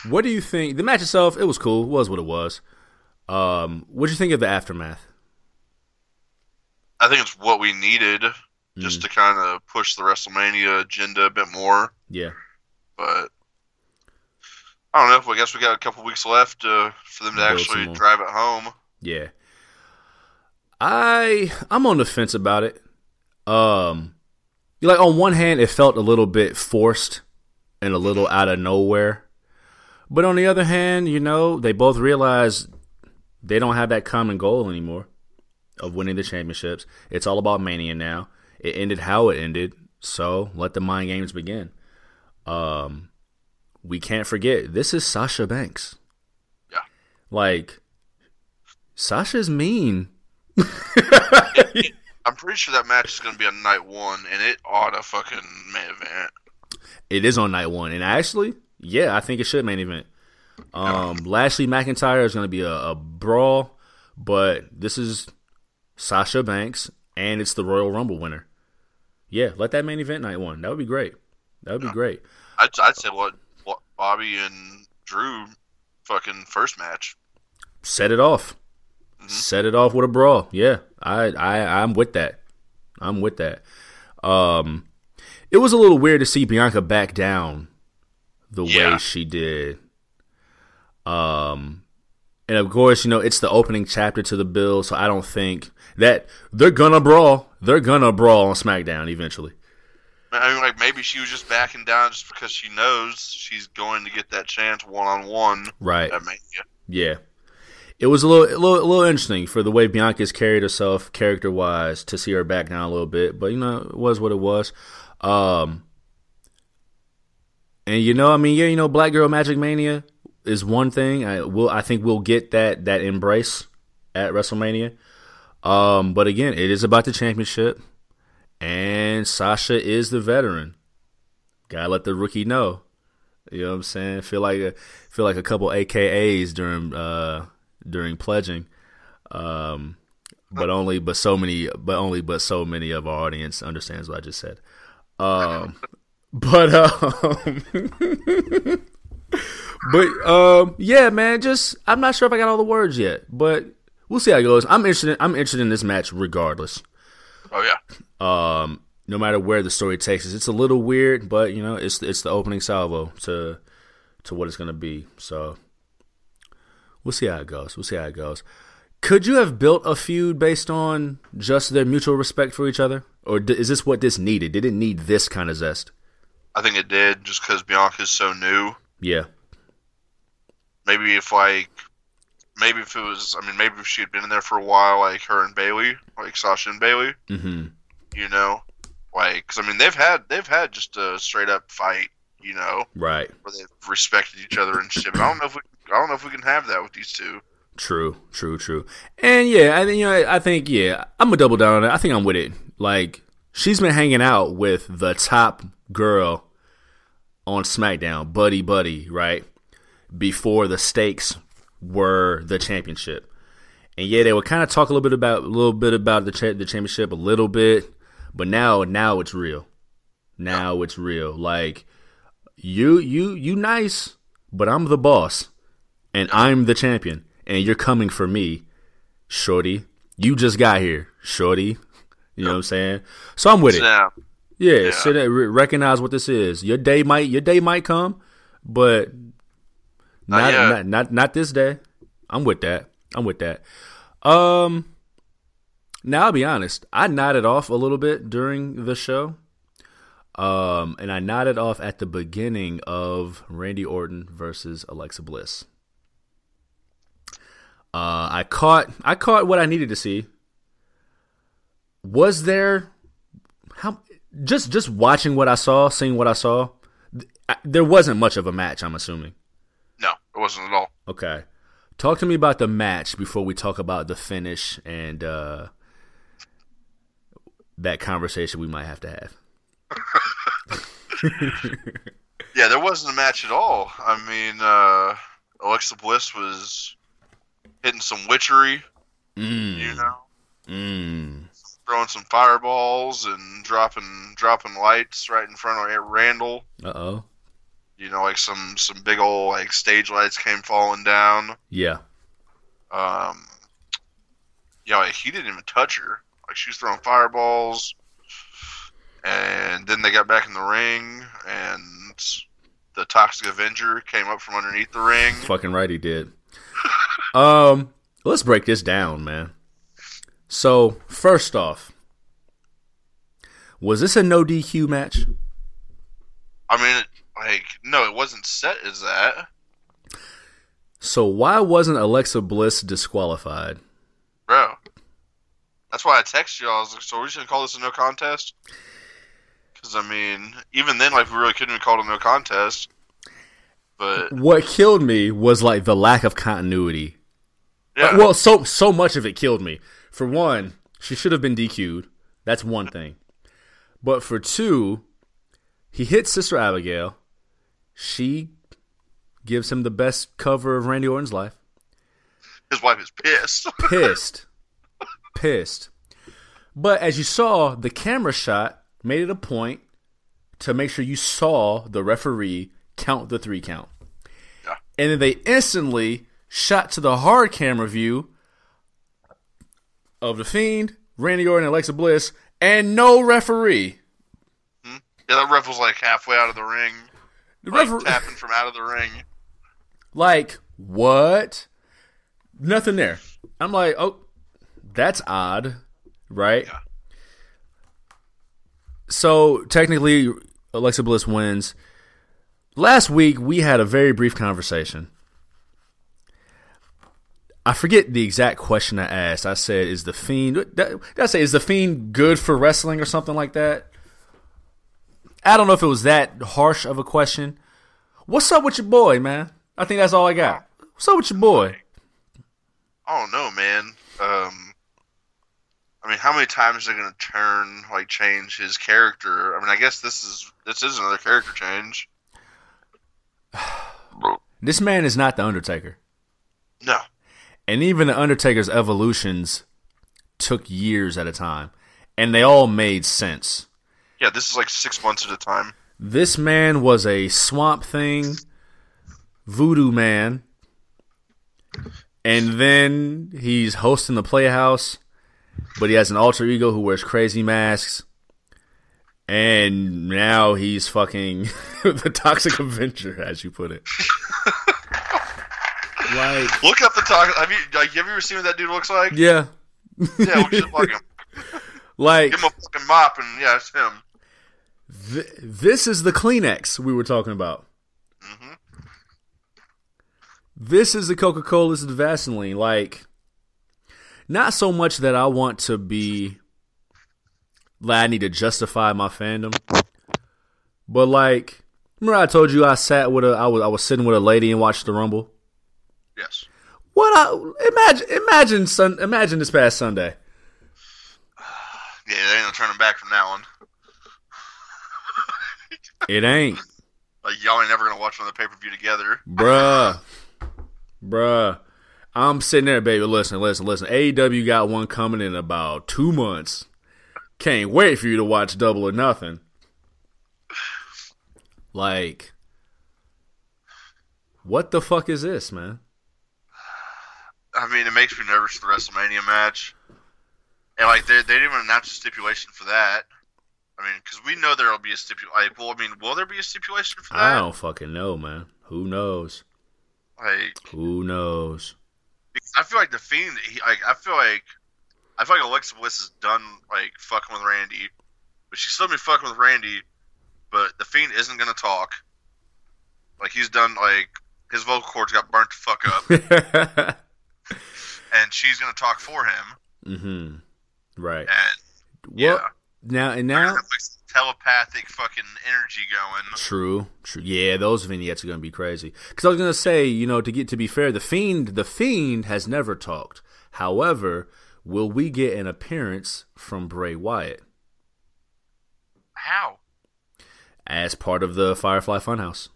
what do you think? The match itself, it was cool. It was what it was. Um, what do you think of the aftermath? I think it's what we needed Mm. just to kind of push the WrestleMania agenda a bit more. Yeah, But I don't know. I guess we got a couple weeks left uh, for them to Build actually drive it home. yeah. I I'm on the fence about it. Um, like on one hand, it felt a little bit forced and a little out of nowhere, but on the other hand, you know, they both realize they don't have that common goal anymore of winning the championships. It's all about Mania now. It ended how it ended, so let the mind games begin. Um, we can't forget this is Sasha Banks. Yeah. Like Sasha's mean. I'm pretty sure that match is going to be on night one, and it ought to fucking main event. It is on night one, and actually, yeah, I think it should main event. Um, Lashley McIntyre is going to be a, a brawl, but this is Sasha Banks, and it's the Royal Rumble winner. Yeah, let that main event night one. That would be great. That would be great. I'd, I'd say what, what Bobby and Drew fucking first match. Set it off. Set it off with a brawl. Yeah, I, I, I'm with that. I'm with that. Um, it was a little weird to see Bianca back down the Yeah. way she did. Um, and of course, you know it's the opening chapter to the bill, so I don't think that they're gonna brawl. They're gonna brawl on SmackDown eventually. I mean, like maybe she was just backing down just because she knows she's going to get that chance one on one Right. Yeah. it was a little, a little, a little interesting for the way Bianca's carried herself character wise to see her back down a little bit, but you know, it was what it was. Um, and you know, I mean, yeah, you know, Black Girl Magic Mania is one thing. I will, I think we'll get that that embrace at WrestleMania. Um, but again, it is about the championship, and Sasha is the veteran. Gotta let the rookie know. You know what I'm saying? Feel like a, feel like a couple AKAs during uh during pledging. Um but only but so many but only but so many of our audience understands what I just said. Um but um but um yeah, man, just I'm not sure if I got all the words yet, but we'll see how it goes. I'm interested in, I'm interested in this match regardless. Oh yeah. Um no matter where the story takes us. It's a little weird, but you know, it's it's the opening salvo to to what it's going to be. So we'll see how it goes. We'll see how it goes. Could you have built a feud based on just their mutual respect for each other, or is this what this needed? Did it need this kind of zest? I think it did, just because Bianca's so new. Yeah. Maybe if like, maybe if it was, I mean, maybe if she had been in there for a while, like her and Bayley, like Sasha and Bayley. Mm-hmm. You know, like, because I mean, they've had they've had just a straight up fight. You know, Right. where they've respected each other and shit. But I don't know if we, I don't know if we can have that with these two. True, true, true. And yeah, I think you know, I think yeah, I'm gonna double down on it. I think I'm with it. Like she's been hanging out with the top girl on SmackDown, Buddy Buddy, right? Before the stakes were the championship. And yeah, they would kind of talk a little bit about a little bit about the cha- the championship a little bit, but now now it's real. Now it's real. Like you you you nice, but I'm the boss and I'm the champion and you're coming for me, shorty. You just got here, shorty. You know what I'm saying? So I'm with it. Yeah, Yeah. sit there, re- recognize what this is. Your day might your day might come, but Not not not, not not this day. I'm with that. I'm with that. Um now I'll be honest, I nodded off a little bit during the show. Um and I nodded off at the beginning of Randy Orton versus Alexa Bliss. Uh I caught I caught what I needed to see. Was there how just just watching what I saw, seeing what I saw, th- I- there wasn't much of a match, I'm assuming. no, it wasn't at all. Okay. Talk to me about the match before we talk about the finish and uh, that conversation we might have to have. Yeah, there wasn't a match at all. I mean, uh, Alexa Bliss was hitting some witchery, Mm. you know, Mm. Throwing some fireballs and dropping dropping lights right in front of Randall. Uh oh. You know, like some some big old like stage lights came falling down. Yeah. Um, yeah, like he didn't even touch her. Like she was throwing fireballs, and then they got back in the ring, and the Toxic Avenger came up from underneath the ring. Fucking right, he did. um, let's break this down, man. So first off, was this a no DQ match? I mean, like, no, it wasn't set as that, So why wasn't Alexa Bliss disqualified? bro. That's why I texted y'all. I was like, "So we should call this a no contest." Because I mean, even then, like, we really couldn't even call it a no contest. But What killed me was like the lack of continuity yeah, well, so so much of it killed me. For one, she should have been DQ'd. That's one thing. But for two, he hits Sister Abigail. She gives him the best cover of Randy Orton's life. his wife is pissed. Pissed. Pissed. But as you saw, the camera shot made it a point to make sure you saw the referee count the three count. Yeah. And then they instantly shot to the hard camera view of the Fiend, Randy Orton, and Alexa Bliss, and no referee. Hmm? yeah, that ref was like halfway out of the ring, The like refer- tapping from out of the ring. like, what? Nothing there. I'm like, oh, that's odd, right? Yeah. So technically, Alexa Bliss wins. Last week, we had a very brief conversation. I forget the exact question I asked. I said, "Is the fiend?" Did I say, "Is the fiend good for wrestling?" or something like that. I don't know if it was that harsh of a question. What's up with your boy, man? I think that's all I got. What's up with your boy? I don't know, man. Um, I mean, how many times are they going to turn, like, change his character? I mean, I guess this is this is another character change. This man is not the Undertaker. No, And even the Undertaker's evolutions took years at a time, and they all made sense. yeah, this is like six months at a time. This man was a swamp thing, voodoo man, and then he's hosting the Playhouse, but he has an alter ego who wears crazy masks, and now he's fucking the Toxic Avenger, as you put it. like, Look up the talk. Have you like have you ever seen what that dude looks like? yeah, Yeah, we should like him. like Give him a fucking mop, and yeah, it's him. th- this is the Kleenex we were talking about. hmm This is the Coca Cola, this is the Vaseline. Like, not so much that I want to be, like, I need to justify my fandom, but like, remember I told you I sat with a, I was, I was sitting with a lady and watched the Rumble. Yes. What I imagine, imagine, sun, imagine this past Sunday. Yeah, they ain't no turning back from that one. It ain't, Like y'all ain't never gonna watch another pay per view together. bruh, bruh. I'm sitting there, baby. Listen, listen, listen. AEW got one coming in about two months. Can't wait for you to watch Double or Nothing. Like, what the fuck is this, man? I mean, it makes me nervous for the WrestleMania match. And like they they didn't even announce a stipulation for that. I mean, because we know there will be a stipulation. Like, well, I mean, will there be a stipulation for that? I don't fucking know, man. Who knows? Like, Who knows? because I feel like the fiend. He, like, I feel like I feel like Alexa Bliss is done like fucking with Randy, but she's still been fucking with Randy. But the fiend isn't gonna talk. Like he's done. Like his vocal cords got burnt the fuck up, and she's gonna talk for him. mm-hmm. Right. And yeah, now and now. telepathic fucking energy going. True, true. Yeah, those vignettes are gonna be crazy. Because I was gonna say, you know, to get to be fair, the fiend, the fiend has never talked. However, will we get an appearance from Bray Wyatt How? as part of the Firefly Funhouse?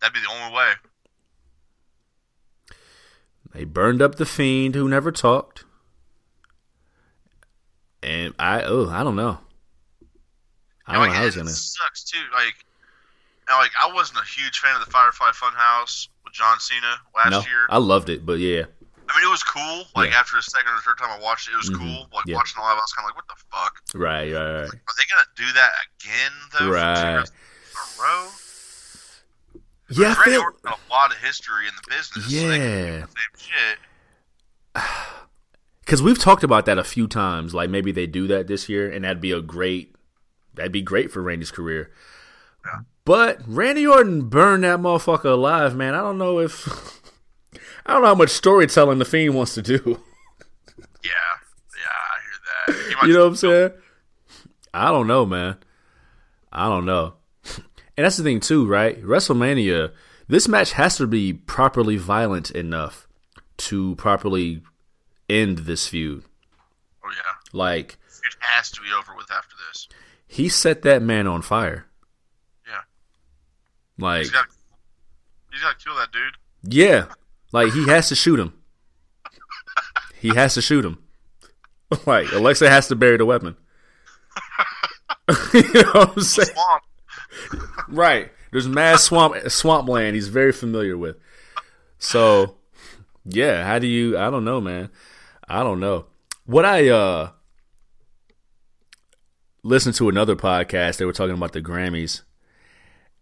That'd be the only way. They burned up the fiend who never talked, and I oh I don't know. I don't And, know how it's it gonna. sucks too. Like, like I wasn't a huge fan of the Firefly Funhouse with John Cena last No, year. I loved it, but yeah, I mean, it was cool. Like Yeah. after the second or third time I watched it, it was Mhm. cool. Like Yeah. watching live, I was kind of like, "What the fuck? right, right, right, Are they gonna do that again though? for two right. years in a row?" Yeah, I Randy feel a lot of history in the business. so they can do yeah. Because we've talked about that a few times. Like maybe they do that this year, and that'd be a great, that'd be great for Randy's career. Yeah. But Randy Orton burned that motherfucker alive, man. I don't know if I don't know how much storytelling the Fiend wants to do. Yeah, yeah, I hear that. You know what I'm saying? I don't know, man. I don't know. And that's the thing too, right? WrestleMania, this match has to be properly violent enough to properly end this feud. Oh yeah, Like it has to be over with after this. he set that man on fire. Yeah. Like he's got to kill that dude. yeah, like he has to shoot him. He has to shoot him. Like Alexa has to bury the weapon. you know what I'm saying? Swamp. Right. There's mad swamp swampland he's very familiar with. So yeah, how do you I don't know, man. I don't know. What I uh listened to another podcast, they were talking about the Grammys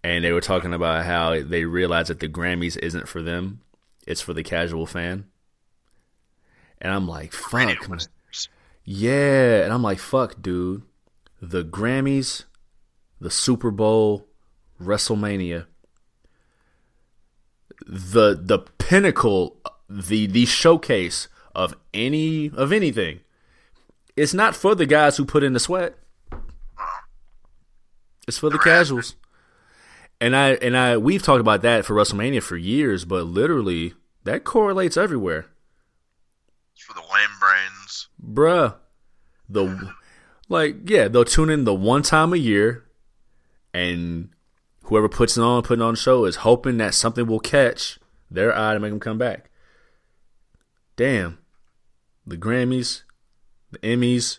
and they were talking about how they realized that the Grammys isn't for them. It's for the casual fan. And I'm like, fuck. Yeah, and I'm like, fuck, dude. The Grammys, the Super Bowl, WrestleMania, the the pinnacle the the showcase of any of anything. It's not for the guys who put in the sweat. It's for the casuals. And I and I we've talked about that for WrestleMania for years, but literally that correlates everywhere. It's for the lame brains. Bruh. The like, yeah, they'll tune in the one time a year and whoever puts it on, putting on the show is hoping that something will catch their eye to make them come back. Damn. The Grammys, the Emmys,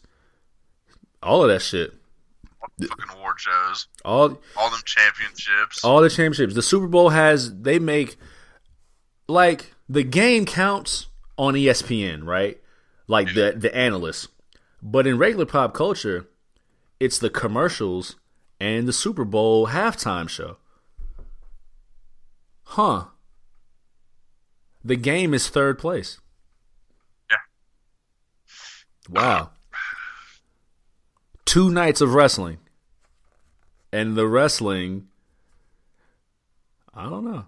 all of that shit. The fucking award shows. All All them championships. all the championships. The Super Bowl has they make like the game counts on ESPN, right? Like the the analysts. But in regular pop culture, it's the commercials and the Super Bowl halftime show. Huh. The game is third place. Yeah. Wow. Two nights of wrestling. And the wrestling I don't know.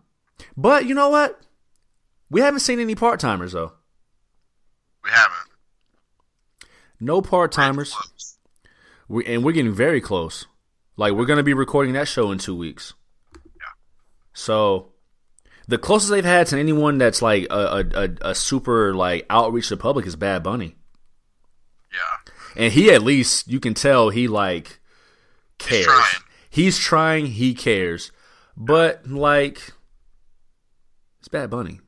But you know what? We haven't seen any part timers though. we haven't. No part timers. We and we're getting very close. Like we're gonna be recording that show in two weeks. Yeah. So the closest they've had to anyone that's like a a, a, super like outreach to the public is Bad Bunny. Yeah. And he at least you can tell he like cares. trying. He's trying, he cares. But like it's Bad Bunny.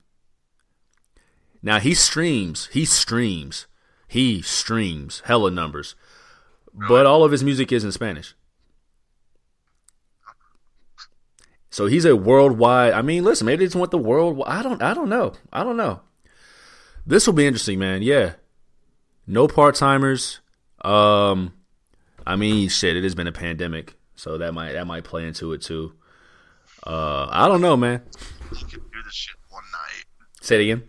Now he streams, he streams. He streams hella numbers. But all of his music is in Spanish. So he's a worldwide. I mean, listen, maybe they just want the world. I don't. I don't know. I don't know. This will be interesting, man. Yeah, no part timers. Um, I mean, shit, it has been a pandemic, so that might that might play into it too. Uh, I don't know, man. They could do this shit one night. Say it again.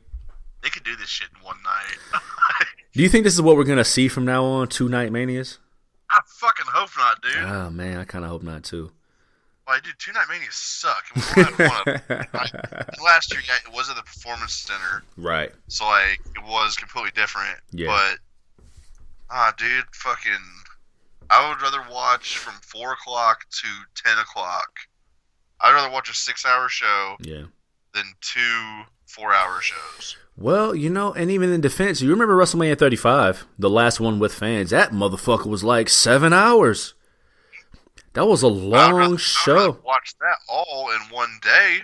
They could do this shit in one night. Do you think this is what we're gonna see from now on? Two night manias. I fucking hope not, dude. Oh man, I kind of hope not too. Like, dude, two night manias suck. And we only had one of them. Like, last year, yeah, it was at the Performance Center, Right. so like it was completely different. Yeah. But ah, dude, fucking, I would rather watch from four o'clock to ten o'clock. I'd rather watch a six-hour show Yeah. than two four-hour shows. Well, you know, and even in defense, you remember WrestleMania 35, the last one with fans. That motherfucker was like seven hours. That was a I'd rather- long I'd show. rather watch that all in one day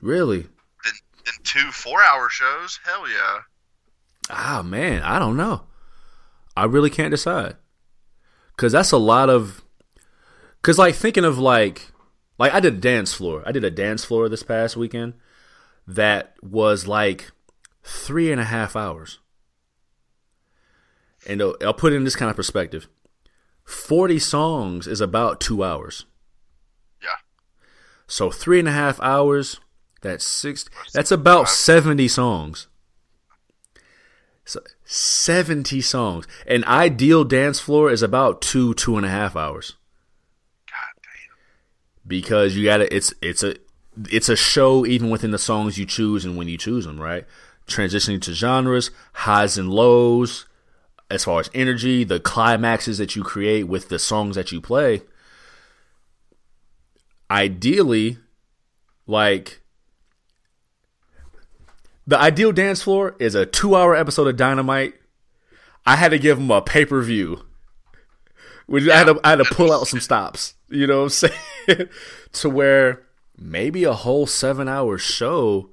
Really? than than two four-hour shows. Hell yeah. Ah, man, I don't know. I really can't decide. Cause that's a lot of. Cause like thinking of like, like I did a dance floor. I did a dance floor this past weekend. That was like three and a half hours. And uh, I'll put it in this kind of perspective. Forty songs is about two hours. Yeah. So three and a half hours. That's six. That's about seventy songs. So seventy songs. An ideal dance floor is about two two and a half hours God damn. because you gotta. It's it's a it's a show even within the songs you choose and when you choose them. Right, transitioning to genres, highs and lows, as far as energy, the climaxes that you create with the songs that you play. Ideally, like the ideal dance floor is a two-hour episode of Dynamite. I had to give them a pay-per-view. Which I had to I had to pull out some stops. You know what I'm saying? to where maybe a whole seven-hour show.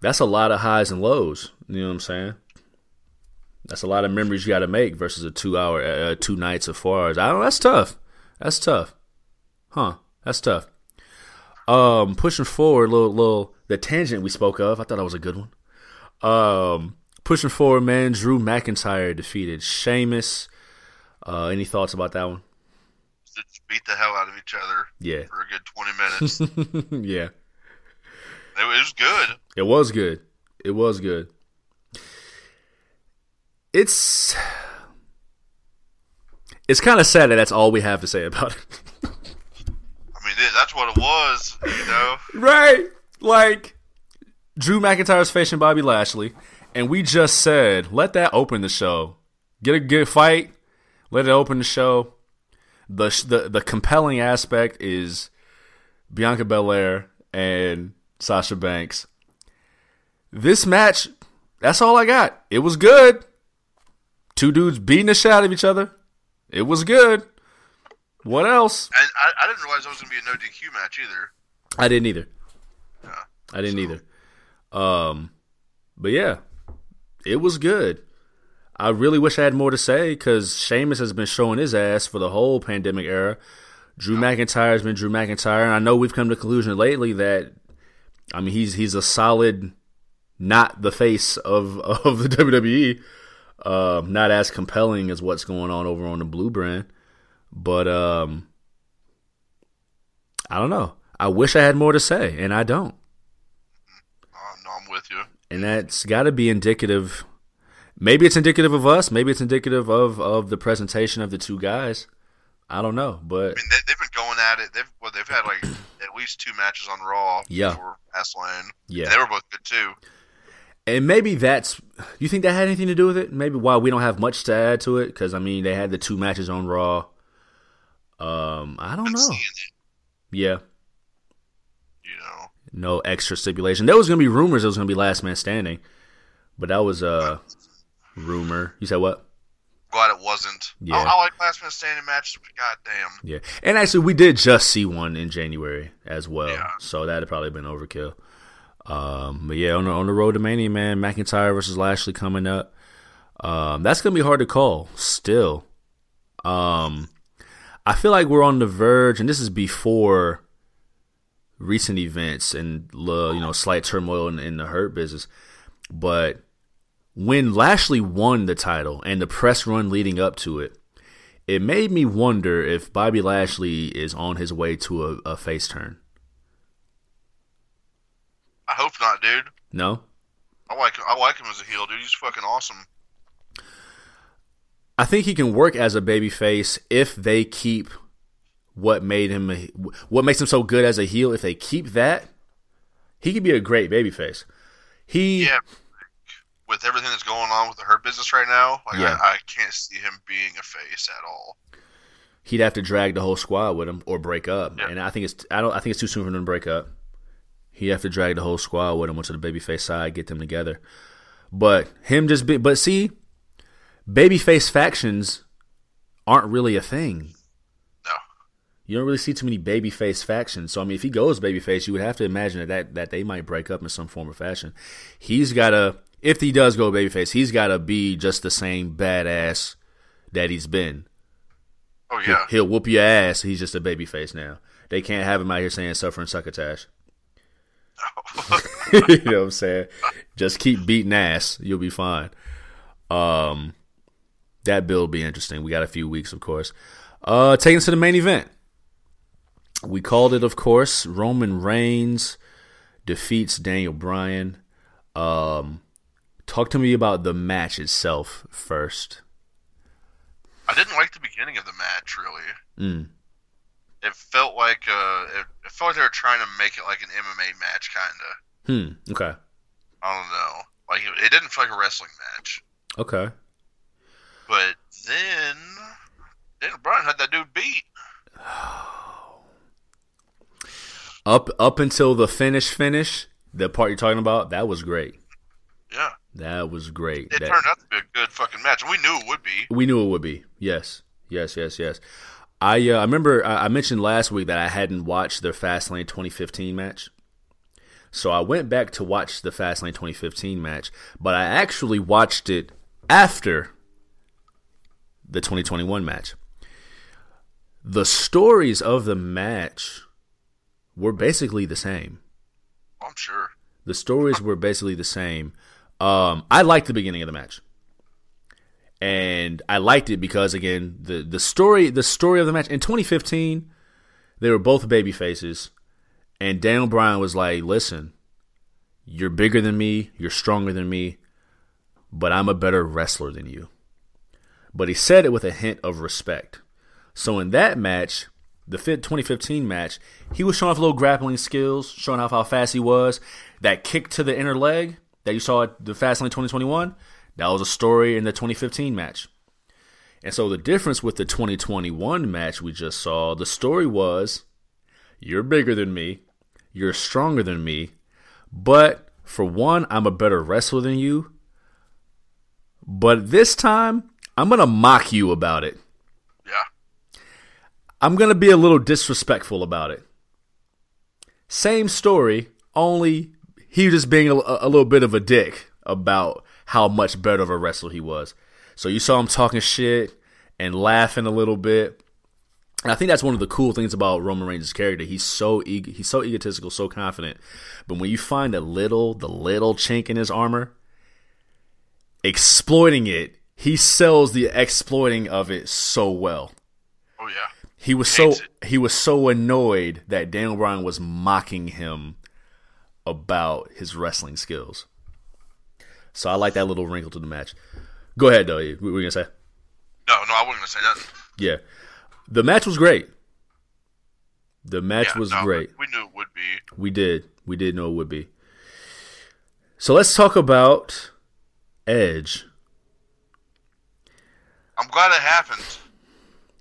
That's a lot of highs and lows. You know what I'm saying? That's a lot of memories you got to make versus a two-hour, uh, two nights of four hours. I don't. That's tough. That's tough. Huh? That's tough. Um, pushing forward, little little the tangent we spoke of. I thought that was a good one. Um, pushing forward, man. Drew McIntyre defeated Sheamus. Uh, any thoughts about that one? Just beat the hell out of each other Yeah, for a good 20 minutes. yeah. it was good. It was good. It was good. It's it's kind of sad that that's all we have to say about it. I mean, that's what it was, you know. right? Like Drew McIntyre's facing Bobby Lashley, and we just said let that open the show. Get a good fight. Let it open the show. The the the compelling aspect is Bianca Belair and Sasha Banks. This match, that's all I got. It was good. Two dudes beating the shit out of each other. It was good. What else? And I, I didn't realize it was going to be a no DQ match either. I didn't either. Yeah. I didn't either. Um, but yeah, it was good. I really wish I had more to say because Sheamus has been showing his ass for the whole pandemic era. Drew McIntyre has been Drew McIntyre, and I know we've come to the conclusion lately that I mean he's he's a solid, not the face of of the WWE, uh, not as compelling as what's going on over on the Blue brand, but um, I don't know. I wish I had more to say, and I don't. Uh, no, I'm with you. and that's got to be indicative. Maybe it's indicative of us. Maybe it's indicative of of the presentation of the two guys. I don't know, but I mean, they, they've been going at it. They've well, they've had like at least two matches on Raw. Yeah. Before Fastlane. Yeah. And they were both good too. And maybe that's. You think that had anything to do with it? Maybe why we don't have much to add to it because I mean they had the two matches on Raw. Um, I don't I'm know. Yeah, You know. no extra stipulation. There was gonna be rumors. It was gonna be Last Man Standing, but that was a rumor. You said what? Glad it wasn't. Yeah. I, I like last man standing matches, but goddamn. Yeah, and actually, we did just see one in January as well, Yeah. so that'd probably been overkill. Um, but yeah, on the on the road to Mania, man, McIntyre versus Lashley coming up. Um, that's gonna be hard to call. Still, um, I feel like we're on the verge, and this is before recent events and you know slight turmoil in, in the hurt business. But when Lashley won the title and the press run leading up to it, it made me wonder if Bobby Lashley is on his way to a, a face turn. I hope not, dude. No, I like I like him as a heel, dude. He's fucking awesome. I think he can work as a babyface if they keep what made him a, what makes him so good as a heel. If they keep that, he could be a great babyface. He Yeah. With everything that's going on with the hurt business right now, like Yeah. I, I can't see him being a face at all. he'd have to drag the whole squad with him or break up. Yeah. And I think it's I don't I think it's too soon for them to break up. He'd have to drag the whole squad with him onto the babyface side, get them together. But him just be but see, babyface factions aren't really a thing. No. You don't really see too many babyface factions. So I mean, if he goes babyface, you would have to imagine that, that that they might break up in some form or fashion. He's got to, if he does go babyface, he's got to be just the same badass that he's been. Oh yeah. He'll whoop your ass. He's just a babyface now. They can't have him out here saying suffering succotash. you know what I'm saying? Just keep beating ass. You'll be fine. Um, that bill will be interesting. We got a few weeks, of course. Uh, taking us to the main event. We called it, of course, Roman Reigns defeats Daniel Bryan. Um, talk to me about the match itself first. I didn't like the beginning of the match really. Mm. It felt like uh, it, it felt like they were trying to make it like an MMA match, kind of. Hmm. Okay. I don't know. Like it, it didn't feel like a wrestling match. Okay. But then Daniel Bryan had that dude beat. Up up until the finish finish, the part you're talking about, that was great. Yeah, That was great. it That- turned out to be a good fucking match, and we knew it would be. we knew it would be. Yes. Yes, yes, yes. I uh, I remember I, mentioned last week that I hadn't watched their Fastlane 2015 match. So I went back to watch the Fastlane 2015 match, but I actually watched it after the 2021 match. The stories of the match were basically the same. I'm sure. The stories were basically the same. Um, I liked the beginning of the match, and I liked it because again, the the story the story of the match in 2015, they were both baby faces, and Daniel Bryan was like, "Listen, you're bigger than me, you're stronger than me, but I'm a better wrestler than you." But he said it with a hint of respect. So in that match, the 2015 match, he was showing off little grappling skills, showing off how fast he was. That kick to the inner leg that you saw at the Fastlane 2021, that was a story in the 2015 match. And so the difference with the 2021 match we just saw, the story was you're bigger than me, you're stronger than me, but for one, I'm a better wrestler than you. But this time, I'm going to mock you about it. Yeah. I'm going to be a little disrespectful about it. Same story, only he was just being a, a, little bit of a dick about how much better of a wrestler he was. So you saw him talking shit and laughing a little bit. And I think that's one of the cool things about Roman Reigns' character. He's so ego- he's so egotistical, so confident. But when you find a little, the little chink in his armor, exploiting it, he sells the exploiting of it so well. Oh yeah. He was so he was so annoyed that Daniel Bryan was mocking him about his wrestling skills. So I like that little wrinkle to the match. Go ahead though. What were you gonna say? No, no, I wasn't gonna say nothing. Yeah, the match was great. The match Yeah, was no, great. We knew it would be. We did. We did know it would be. So let's talk about Edge. I'm glad it happened.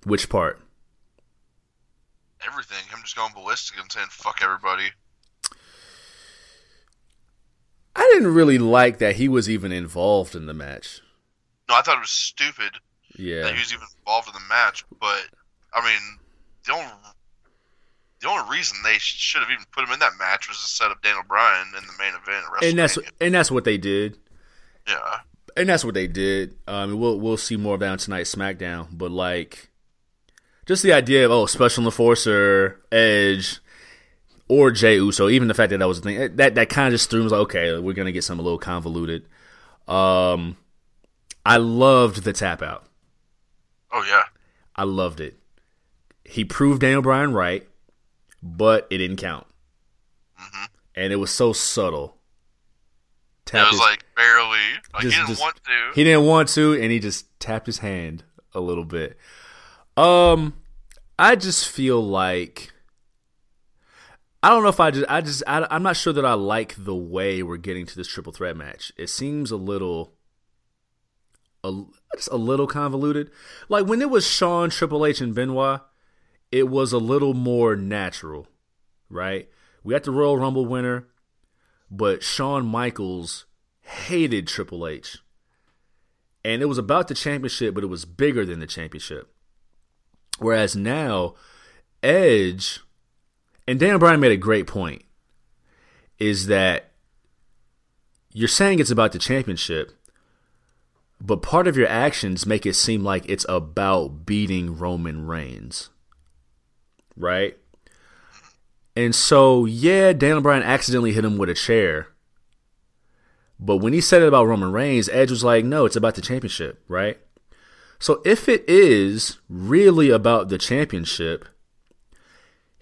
Which part? Everything. Him just going ballistic and saying "fuck everybody." I didn't really like that he was even involved in the match. No, I thought it was stupid that Yeah. he was even involved in the match. But I mean, the only the only reason they should have even put him in that match was to set up Daniel Bryan in the main event. At And that's and that's what they did. yeah. and that's what they did. Um, we'll we'll see more of that on tonight's SmackDown. But like, just the idea of oh, special enforcer, Edge, or Jey Uso. Even the fact that that was a thing that that kind of just threw me. Like, okay, we're gonna get something a little convoluted. Um, I loved the tap out. Oh yeah. I loved it. He proved Daniel Bryan right, but it didn't count, hmm and it was so subtle. It Tap was his- like barely. Like Just- he didn't just- want to. He didn't want to, and he just tapped his hand a little bit. Um, I just feel like I don't know if I just I just I, I'm not sure that I like the way we're getting to this triple threat match. It seems a little, a, just a little convoluted. Like when it was Shawn, Triple H, and Benoit, it was a little more natural, right? We got the Royal Rumble winner, but Shawn Michaels hated Triple H. And it was about the championship, but it was bigger than the championship. Whereas now, Edge and Dan Bryan made a great point is that you're saying it's about the championship, but part of your actions make it seem like it's about beating Roman Reigns. Right? And so, yeah, Daniel Bryan accidentally hit him with a chair. But when he said it about Roman Reigns, Edge was like, no, it's about the championship, right? So if it is really about the championship,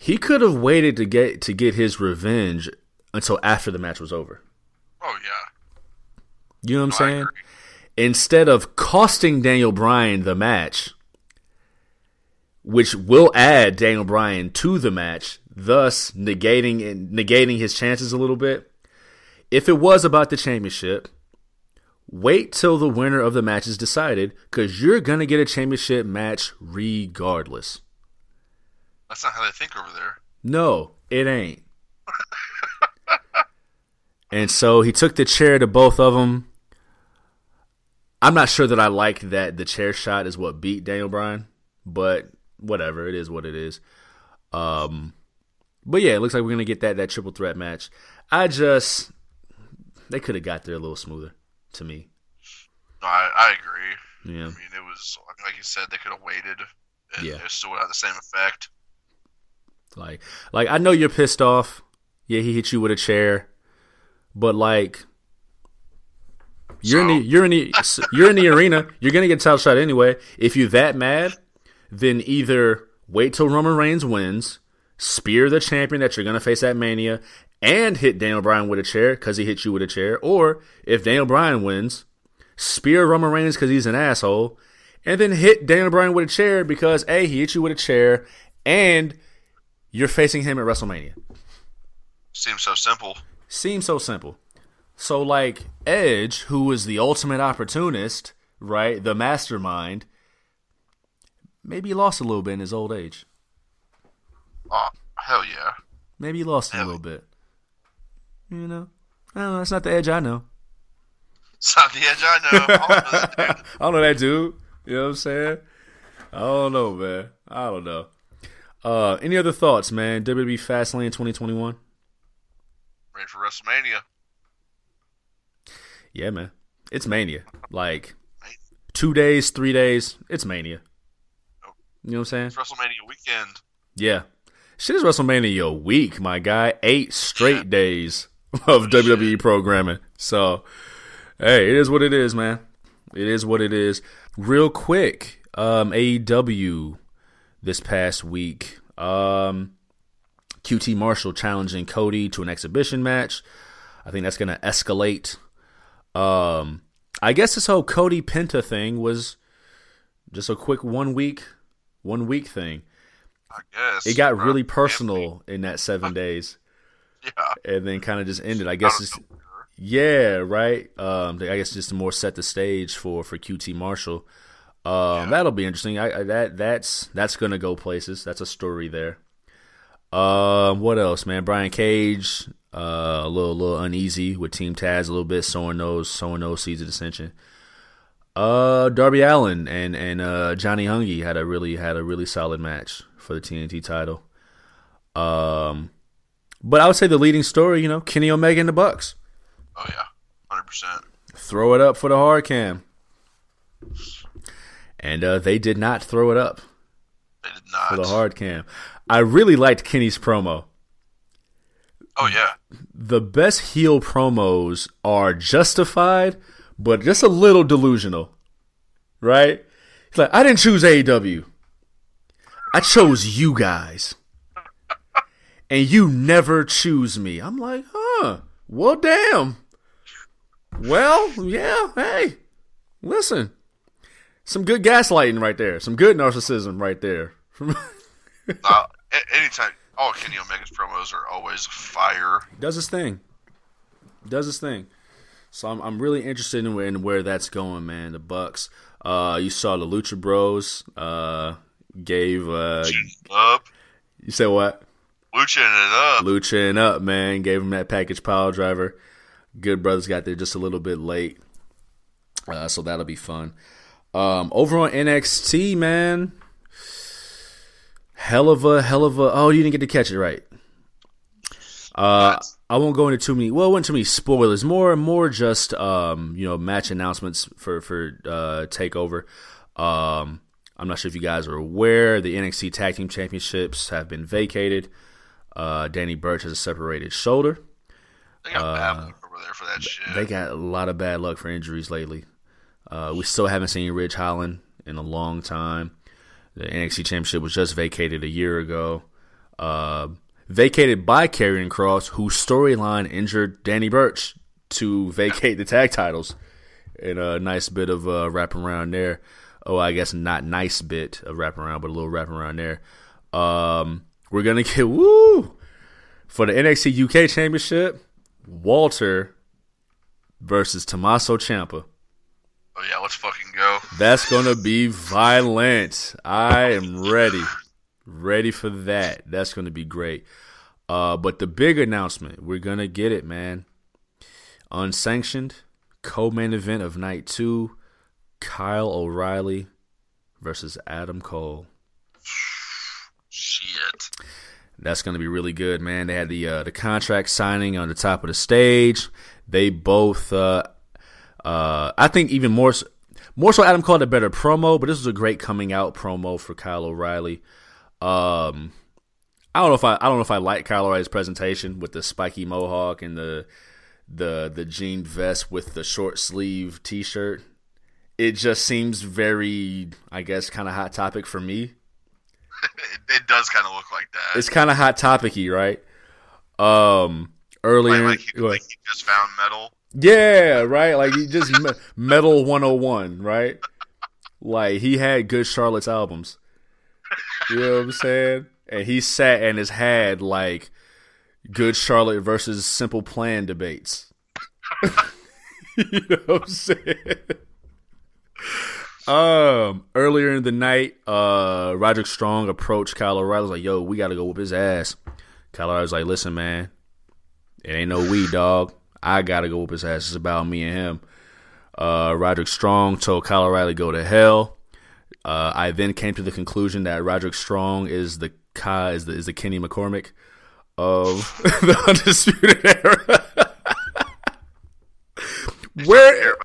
he could have waited to get to get his revenge until after the match was over. Oh yeah. You know what I'm saying? Instead of costing Daniel Bryan the match, which will add Daniel Bryan to the match, thus negating negating his chances a little bit. If it was about the championship, wait till the winner of the match is decided because you're gonna get a championship match regardless. That's not how they think over there. No, it ain't. and so he took the chair to both of them. I'm not sure that I like that the chair shot is what beat Daniel Bryan, but whatever, it is what it is. Um, but yeah, it looks like we're gonna get that that triple threat match. I just they could have got there a little smoother to me. I, I agree. Yeah, I mean, it was like you said, they could have waited, and Yeah. it still would have the same effect. Like like I know you're pissed off. Yeah, he hit you with a chair, but like you're in the you're in the you're in the arena. You're gonna get a title shot anyway. If you're that mad, then either wait till Roman Reigns wins, spear the champion that you're gonna face at Mania, and hit Daniel Bryan with a chair because he hit you with a chair. Or if Daniel Bryan wins, spear Roman Reigns because he's an asshole, and then hit Daniel Bryan with a chair because a he hit you with a chair, and you're facing him at WrestleMania. Seems so simple. Seems so simple. So like Edge, who is the ultimate opportunist, right, the mastermind, maybe he lost a little bit in his old age. Oh hell yeah! Maybe he lost a little bit. You know, I don't know. That's not the Edge I know. It's not the edge I know. I don't know that dude. I don't know that dude. You know what I'm saying? I don't know, man. I don't know. Uh, any other thoughts, man? WWE Fastlane 2021. Ready for WrestleMania? Yeah, man. It's mania. Like two days, three days. It's mania. You know what I'm saying? It's WrestleMania weekend. Yeah. Shit is WrestleMania week, my guy. Eight straight days of WWE programming. So, hey, it is what it is, man. It is what it is. Real quick, um, AEW this past week. Um, QT Marshall challenging Cody to an exhibition match. I think that's going to escalate. Um, I guess this whole Cody Penta thing was just a quick one week, one week thing. I guess It got bro. really personal in that seven days, Yeah. and then kind of just ended. I guess it's yeah, right. Um, I guess just to more set the stage for for QT Marshall. Um, that'll be interesting. I, I that that's that's gonna go places. That's a story there. Um, what else, man? Brian Cage, uh, a little little uneasy with Team Taz a little bit, sowing those sowing those seeds of dissension. Uh, Darby Allin and and uh, Johnny Hungee had a really had a really solid match for the TNT title. Um, but I would say the leading story, you know, Kenny Omega and the Bucks. Oh yeah, hundred percent. Throw it up for the hard cam. And uh, they did not throw it up They did for the hard cam. I really liked Kenny's promo. Oh yeah. The best heel promos are justified, but just a little delusional. Right? He's like, I didn't choose AEW. I chose you guys. And you never choose me. I'm like, huh. Well, damn. Well, yeah, hey. Listen. Some good gaslighting right there. Some good narcissism right there. Uh, anytime. All Kenny Omega's promos are always fire. does his thing. Does his thing. So I'm I'm really interested in where, in where that's going, man. The Bucks. Uh, you saw the Lucha Bros. Uh, gave uh, Up. you said what? Luching it up. Lucha up, man. Gave him that package pile driver. Good brothers got there just a little bit late, uh, so that'll be fun. Um, over on NXT, man. Hell of a hell of a. Oh, you didn't get to catch it right. Uh, What? I won't go into too many. Well, it wasn't too many spoilers. More, and more just um, you know, match announcements for for uh, Takeover. Um, I'm not sure if you guys are aware. The NXT Tag Team Championships have been vacated. Uh, Danny Burch has a separated shoulder. They got bad luck over there for that shit. Uh, They got a lot of bad luck for injuries lately. Uh, we still haven't seen Ridge Holland in a long time. The NXT Championship was just vacated a year ago. Uh, vacated by Karrion Kross, whose storyline injured Danny Burch to vacate the tag titles. And a nice bit of uh, wraparound there. Oh, I guess not nice bit of wraparound, but a little wraparound there. Um, we're gonna get woo for the NXT UK Championship. Walter versus Tommaso Ciampa. Oh yeah, let's fucking go. That's gonna be violent. I am ready, ready for that. That's gonna be great. Uh, but the big announcement, we're gonna get it, man. Unsanctioned co-main event of night two: Kyle O'Reilly versus Adam Cole. Shit. That's going to be really good, man. They had the uh, the contract signing on the top of the stage. They both, uh, uh, I think, even more so, more so. Adam called a better promo, but this was a great coming out promo for Kyle O'Reilly. Um, I don't know if I I don't know if I like Kyle O'Reilly's presentation with the spiky mohawk and the the the jean vest with the short sleeve t shirt. It just seems very, I guess, kind of hot topic for me It, it does kind of look like that. it's kind of hot topicy, right? Um, earlier, like, like, he, like he just found metal. Yeah, right. Like he just me- metal one hundred and one, right? Like he had Good Charlotte's albums. You know what I'm saying? and he sat and has had like good Charlotte versus Simple Plan debates. you know what I'm saying? Um, earlier in the night, uh, Roderick Strong approached Kyle O'Reilly. Was like, "Yo, we got to go whoop his ass." Kyle O'Reilly was like, "Listen, man, it ain't no we, dog. I gotta go whoop his ass. It's about me and him." Uh, Roderick Strong told Kyle O'Reilly, "Go to hell." Uh, I then came to the conclusion that Roderick Strong is the Kai is the is the Kenny McCormick of the Undisputed Era. where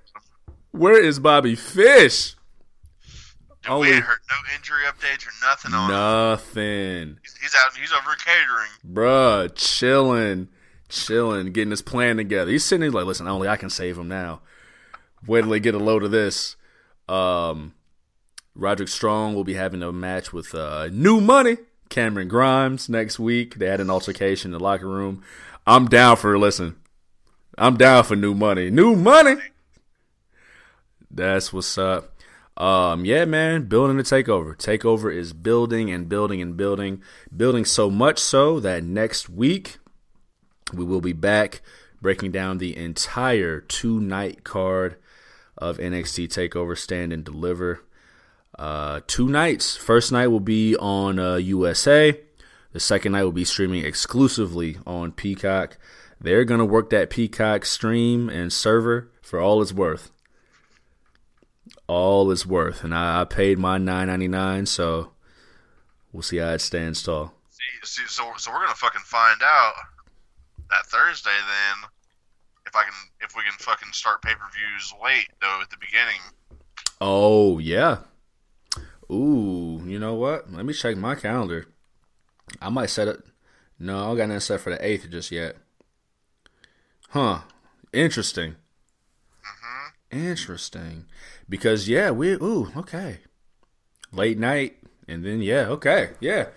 where is Bobby Fish? Only- we ain't heard no injury updates or nothing on him. Nothing, He's, he's out. He's over catering. bruh. Chilling, chilling, getting his plan together. He's sitting there like, listen, only I can save him now. Wait till they get a load of this. Um, Roderick Strong will be having a match with uh, New Money, Cameron Grimes next week. They had an altercation in the locker room. I'm down for listen. I'm down for New Money. New Money. That's what's up. Um, yeah, man, building the takeover. Takeover is building and building and building, building so much so that next week we will be back breaking down the entire two night card of NXT Takeover Stand and Deliver. Uh, two nights. First night will be on uh, USA. The second night will be streaming exclusively on Peacock. They're gonna work that Peacock stream and server for all it's worth. All it's worth, and I, I paid my nine ninety nine, so we'll see how it stands tall. See, see, so so we're gonna fucking find out that Thursday then if I can if we can fucking start pay per views late though at the beginning. Oh yeah. Ooh, you know what? Let me check my calendar. I might set it. No, I don't got nothing set for the eighth just yet. Huh. Interesting. Mm-hmm. Interesting. Because yeah, we ooh, okay. Late night and then yeah, okay. Yeah.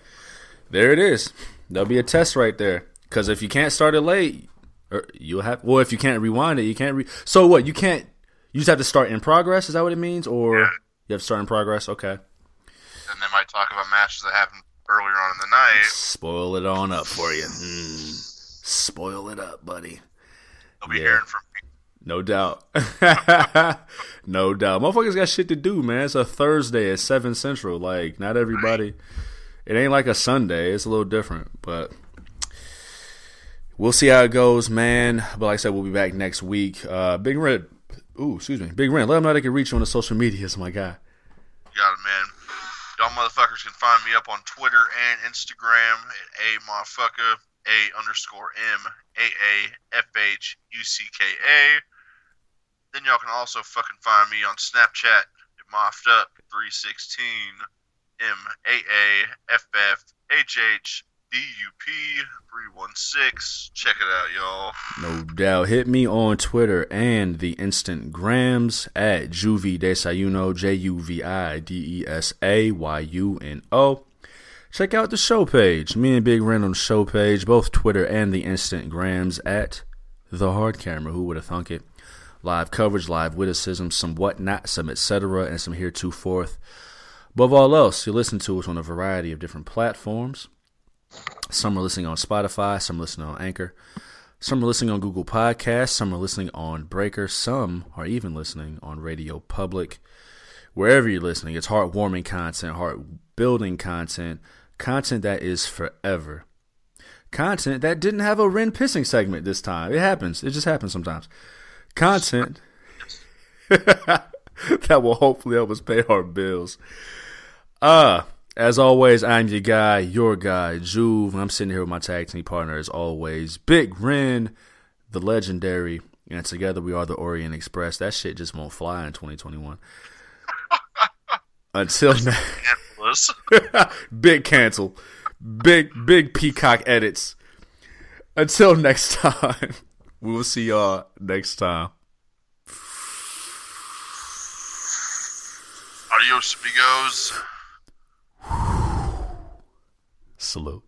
There it is. There'll be a test right there. Cuz if you can't start it late, or you'll have well if you can't rewind it, you can't re So what? You can't you just have to start in progress, is that what it means or Yeah. you have to start in progress? Okay. And they might talk about matches that happened earlier on in the night. Spoil it on up for you. Mm. Spoil it up, buddy. They'll be Yeah. hearing from me. No doubt. no doubt. Motherfuckers got shit to do, man. It's a Thursday at 7 Central. Like, not everybody. It ain't like a Sunday. It's a little different. But we'll see how it goes, man. But like I said, we'll be back next week. Uh, Big Red. Ooh, excuse me. Big Red. Let them know they can reach you on the social medias, my guy. Got it, man. Y'all motherfuckers can find me up on Twitter and Instagram at a motherfucker a underscore m a a f h u c k a. Then y'all can also fucking find me on Snapchat at moffed up three sixteen m a a f f h h d u p three one six. Check it out, y'all. No doubt. Hit me on Twitter and the Instant Grams at Juvi Desayuno, J U V I D E S A Y U N O. Check out the show page. Me and Big the show page, both Twitter and the Instant Grams at The Hard Camera. Who would have thunk it? Live coverage, live witticism, some whatnot, some etc., and some heretofore. Above all else, you listen to us on a variety of different platforms. Some are listening on Spotify, some listening on Anchor. Some are listening on Google Podcasts, some are listening on Breaker, some are even listening on Radio Public. Wherever you're listening, it's heartwarming content, heart building content, content that is forever. Content that didn't have a Ren pissing segment this time. It happens. It just happens sometimes. Content that will hopefully help us pay our bills. Uh, as always, I'm your guy, your guy, Juve. I'm sitting here with my tag team partner, as always, Big Ren, the legendary, and together we are the Orient Express. That shit just won't fly in 2021. Until next, Angeles. big cancel, big big peacock edits. Until next time, we will see y'all next time. Adios, amigos. Salute.